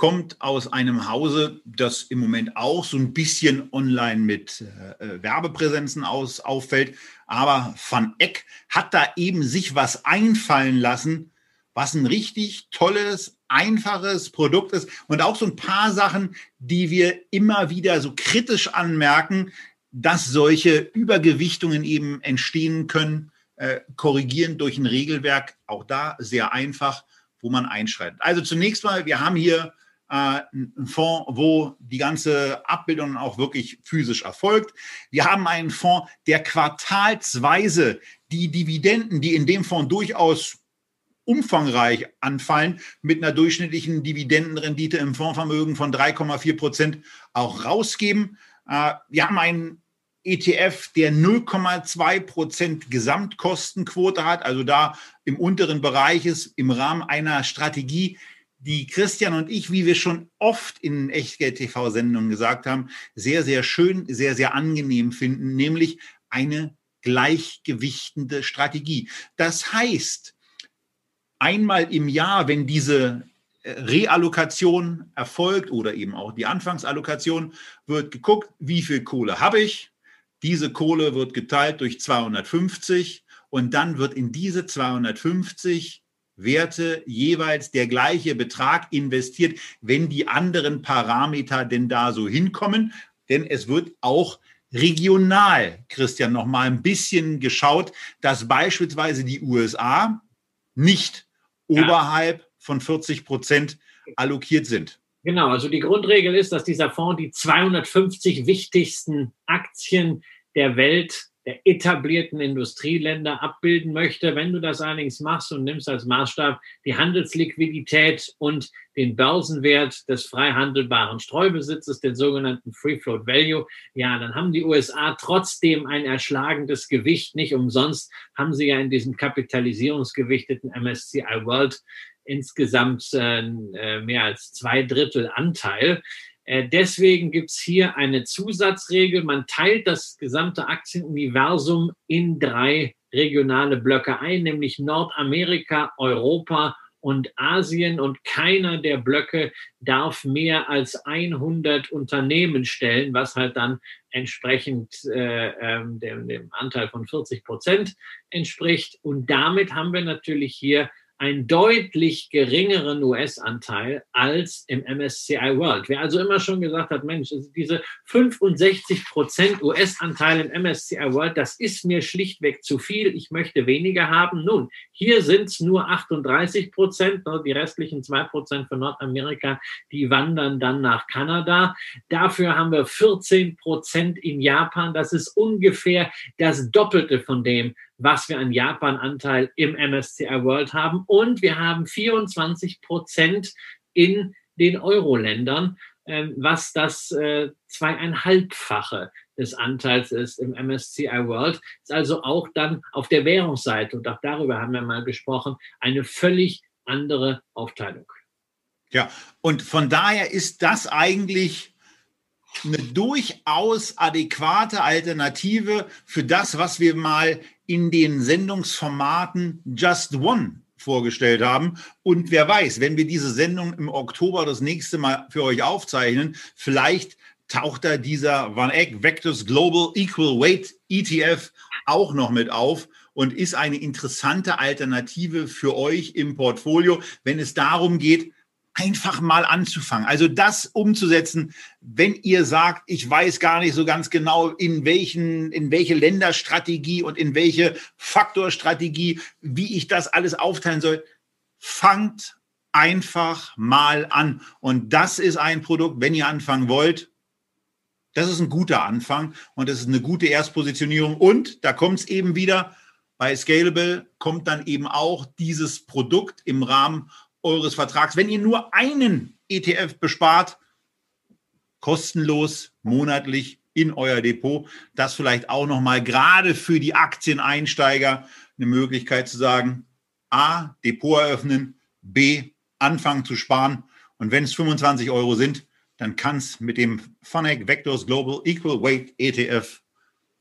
[SPEAKER 1] kommt aus einem Hause, das im Moment auch so ein bisschen online mit äh, äh, Werbepräsenzen aus, auffällt. Aber Van Eck hat da eben sich was einfallen lassen, was ein richtig tolles, einfaches Produkt ist und auch so ein paar Sachen, die wir immer wieder so kritisch anmerken, dass solche Übergewichtungen eben entstehen können, äh, korrigieren durch ein Regelwerk, auch da sehr einfach, wo man einschreitet. Also zunächst mal, wir haben hier äh, ein Fonds, wo die ganze Abbildung auch wirklich physisch erfolgt. Wir haben einen Fonds, der quartalsweise die Dividenden, die in dem Fonds durchaus umfangreich anfallen, mit einer durchschnittlichen Dividendenrendite im Fondsvermögen von 3,4 Prozent auch rausgeben. Äh, wir haben einen ETF, der 0,2 Prozent Gesamtkostenquote hat, also da im unteren Bereich ist, im Rahmen einer Strategie, die Christian und ich, wie wir schon oft in Echtgeld-TV-Sendungen gesagt haben, sehr, sehr schön, sehr, sehr angenehm finden, nämlich eine gleichgewichtende Strategie. Das heißt, einmal im Jahr, wenn diese äh, Reallokation erfolgt oder eben auch die Anfangsallokation, wird geguckt, wie viel Kohle habe ich. Diese Kohle wird geteilt durch 250 und dann wird in diese 250 Werte jeweils der gleiche Betrag investiert, wenn die anderen Parameter denn da so hinkommen. Denn es wird auch regional, Christian, noch mal ein bisschen geschaut, dass beispielsweise die USA nicht ja. oberhalb von 40 Prozent allokiert sind.
[SPEAKER 2] Genau, also die Grundregel ist, dass dieser Fonds die 250 wichtigsten Aktien der Welt der etablierten Industrieländer abbilden möchte. Wenn du das allerdings machst und nimmst als Maßstab die Handelsliquidität und den Börsenwert des frei handelbaren Streubesitzes, den sogenannten Free Float Value, ja, dann haben die USA trotzdem ein erschlagendes Gewicht. Nicht umsonst haben sie ja in diesem kapitalisierungsgewichteten MSCI World insgesamt äh, mehr als zwei Drittel Anteil. Äh, deswegen gibt es hier eine Zusatzregel. Man teilt das gesamte Aktienuniversum in drei regionale Blöcke ein, nämlich Nordamerika, Europa und Asien. Und keiner der Blöcke darf mehr als 100 Unternehmen stellen, was halt dann entsprechend äh, ähm, dem, dem Anteil von 40 Prozent entspricht. Und damit haben wir natürlich hier einen deutlich geringeren US-Anteil als im MSCI World. Wer also immer schon gesagt hat, Mensch, diese 65 Prozent US-Anteil im MSCI World, das ist mir schlichtweg zu viel. Ich möchte weniger haben. Nun, hier sind es nur 38 Prozent. Ne, die restlichen zwei Prozent von Nordamerika, die wandern dann nach Kanada. Dafür haben wir 14 Prozent in Japan. Das ist ungefähr das Doppelte von dem, was wir an Japan-Anteil im MSCI World haben. Und wir haben 24 Prozent in den Euro-Ländern, ähm, was das äh, zweieinhalbfache des Anteils ist im MSCI World. Ist also auch dann auf der Währungsseite, und auch darüber haben wir mal gesprochen, eine völlig andere Aufteilung.
[SPEAKER 1] Ja, und von daher ist das eigentlich eine durchaus adäquate Alternative für das, was wir mal in den Sendungsformaten Just One vorgestellt haben. Und wer weiß, wenn wir diese Sendung im Oktober das nächste Mal für euch aufzeichnen, vielleicht taucht da dieser Van Eck Vectors Global Equal Weight ETF auch noch mit auf und ist eine interessante Alternative für euch im Portfolio, wenn es darum geht, einfach mal anzufangen. Also das umzusetzen, wenn ihr sagt, ich weiß gar nicht so ganz genau, in welchen, in welche Länderstrategie und in welche Faktorstrategie, wie ich das alles aufteilen soll, fangt einfach mal an. Und das ist ein Produkt, wenn ihr anfangen wollt, das ist ein guter Anfang und das ist eine gute Erstpositionierung. Und da kommt es eben wieder, bei Scalable kommt dann eben auch dieses Produkt im Rahmen eures Vertrags. Wenn ihr nur einen ETF bespart, kostenlos monatlich in euer Depot, das vielleicht auch noch mal gerade für die Aktieneinsteiger eine Möglichkeit zu sagen, A, Depot eröffnen, B, anfangen zu sparen und wenn es 25 Euro sind, dann kann es mit dem Funec Vectors Global Equal Weight ETF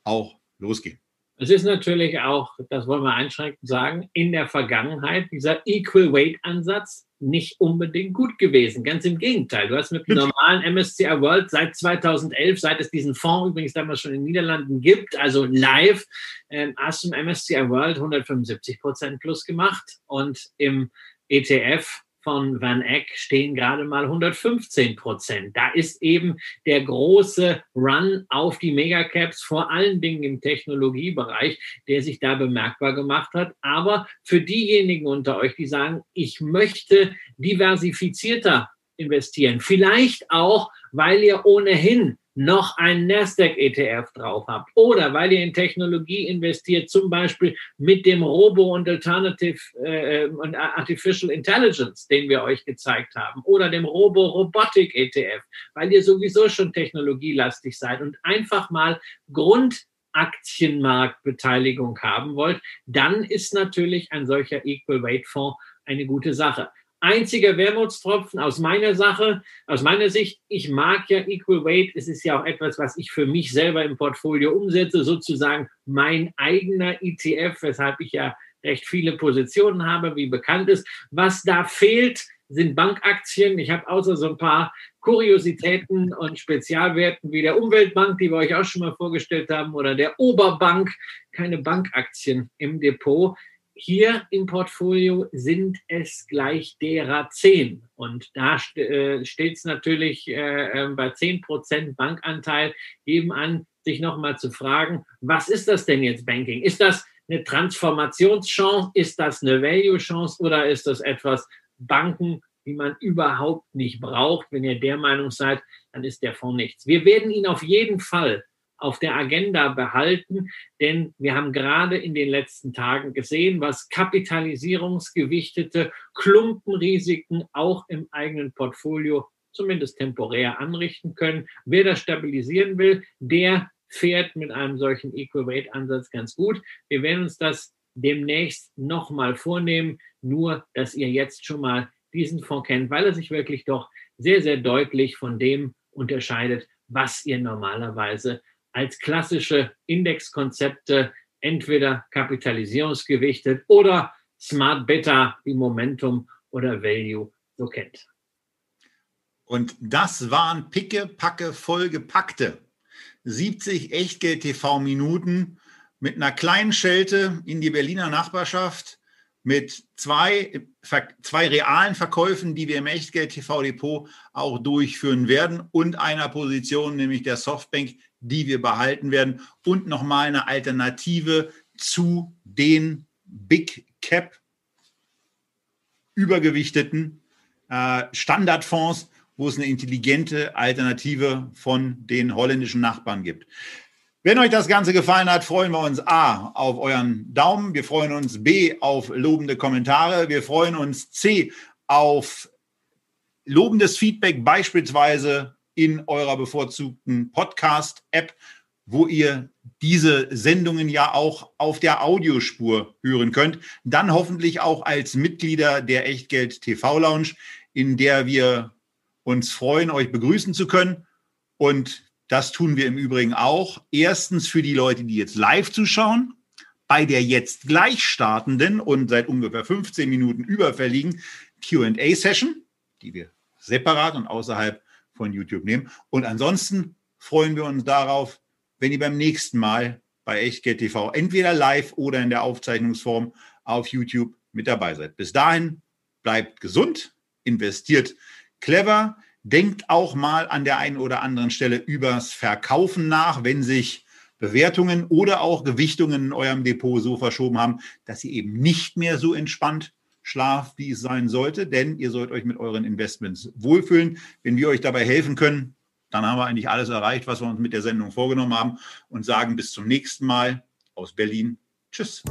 [SPEAKER 1] auch losgehen.
[SPEAKER 2] Es ist natürlich auch, das wollen wir einschränkend sagen, in der Vergangenheit dieser Equal Weight Ansatz nicht unbedingt gut gewesen. Ganz im Gegenteil. Du hast mit dem normalen MSCI World seit 2011, seit es diesen Fonds übrigens damals schon in den Niederlanden gibt, also live, äh, hast du im MSCI World 175 Prozent plus gemacht und im ETF von Van Eck stehen gerade mal 115 Prozent. Da ist eben der große Run auf die Megacaps, vor allen Dingen im Technologiebereich, der sich da bemerkbar gemacht hat. Aber für diejenigen unter euch, die sagen, ich möchte diversifizierter investieren, vielleicht auch, weil ihr ohnehin noch einen Nasdaq-ETF drauf habt oder weil ihr in Technologie investiert, zum Beispiel mit dem Robo und Alternative äh, und Artificial Intelligence, den wir euch gezeigt haben, oder dem Robo Robotic ETF, weil ihr sowieso schon technologielastig seid und einfach mal Grund Aktienmarktbeteiligung haben wollt, dann ist natürlich ein solcher Equal Weight Fonds eine gute Sache. Einziger Wermutstropfen aus meiner Sache, aus meiner Sicht, ich mag ja Equal Weight. Es ist ja auch etwas, was ich für mich selber im Portfolio umsetze, sozusagen mein eigener ETF, weshalb ich ja recht viele Positionen habe, wie bekannt ist. Was da fehlt, sind Bankaktien. Ich habe außer so ein paar Kuriositäten und Spezialwerten wie der Umweltbank, die wir euch auch schon mal vorgestellt haben, oder der Oberbank, keine Bankaktien im Depot. Hier im Portfolio sind es gleich derer zehn. Und da äh, steht es natürlich äh, äh bei zehn Prozent Bankanteil eben an, sich nochmal zu fragen, was ist das denn jetzt Banking? Ist das eine Transformationschance? Ist das eine Value-Chance oder ist das etwas, Banken, die man überhaupt nicht braucht. Wenn ihr der Meinung seid, dann ist der Fonds nichts. Wir werden ihn auf jeden Fall auf der Agenda behalten, denn wir haben gerade in den letzten Tagen gesehen, was kapitalisierungsgewichtete Klumpenrisiken auch im eigenen Portfolio zumindest temporär anrichten können. Wer das stabilisieren will, der fährt mit einem solchen Equal-Weight-Ansatz ganz gut. Wir werden uns das demnächst nochmal vornehmen, nur dass ihr jetzt schon mal diesen Fonds kennt, weil er sich wirklich doch sehr, sehr deutlich von dem unterscheidet, was ihr normalerweise als klassische Indexkonzepte entweder kapitalisierungsgewichtet oder Smart Beta wie Momentum oder Value so kennt.
[SPEAKER 1] Und das waren picke, packe, vollgepackte 70 Echtgeld-TV-Minuten mit einer kleinen Schelte in die Berliner Nachbarschaft mit zwei, zwei realen Verkäufen, die wir im Echtgeld TV Depot auch durchführen werden und einer Position, nämlich der Softbank, die wir behalten werden und nochmal eine Alternative zu den Big Cap übergewichteten äh, Standardfonds, wo es eine intelligente Alternative von den holländischen Nachbarn gibt. Wenn euch das Ganze gefallen hat, freuen wir uns A auf euren Daumen, wir freuen uns B auf lobende Kommentare, wir freuen uns C auf lobendes Feedback, beispielsweise in eurer bevorzugten Podcast-App, wo ihr diese Sendungen ja auch auf der Audiospur hören könnt. Dann hoffentlich auch als Mitglieder der Echtgeld TV Lounge, in der wir uns freuen, euch begrüßen zu können. Und das tun wir im Übrigen auch. Erstens für die Leute, die jetzt live zuschauen, bei der jetzt gleich startenden und seit ungefähr 15 Minuten überfälligen QA-Session, die wir separat und außerhalb von YouTube nehmen. Und ansonsten freuen wir uns darauf, wenn ihr beim nächsten Mal bei Echtgeld TV entweder live oder in der Aufzeichnungsform auf YouTube mit dabei seid. Bis dahin bleibt gesund, investiert clever. Denkt auch mal an der einen oder anderen Stelle übers Verkaufen nach, wenn sich Bewertungen oder auch Gewichtungen in eurem Depot so verschoben haben, dass ihr eben nicht mehr so entspannt schlaft, wie es sein sollte. Denn ihr sollt euch mit euren Investments wohlfühlen. Wenn wir euch dabei helfen können, dann haben wir eigentlich alles erreicht, was wir uns mit der Sendung vorgenommen haben und sagen bis zum nächsten Mal aus Berlin. Tschüss.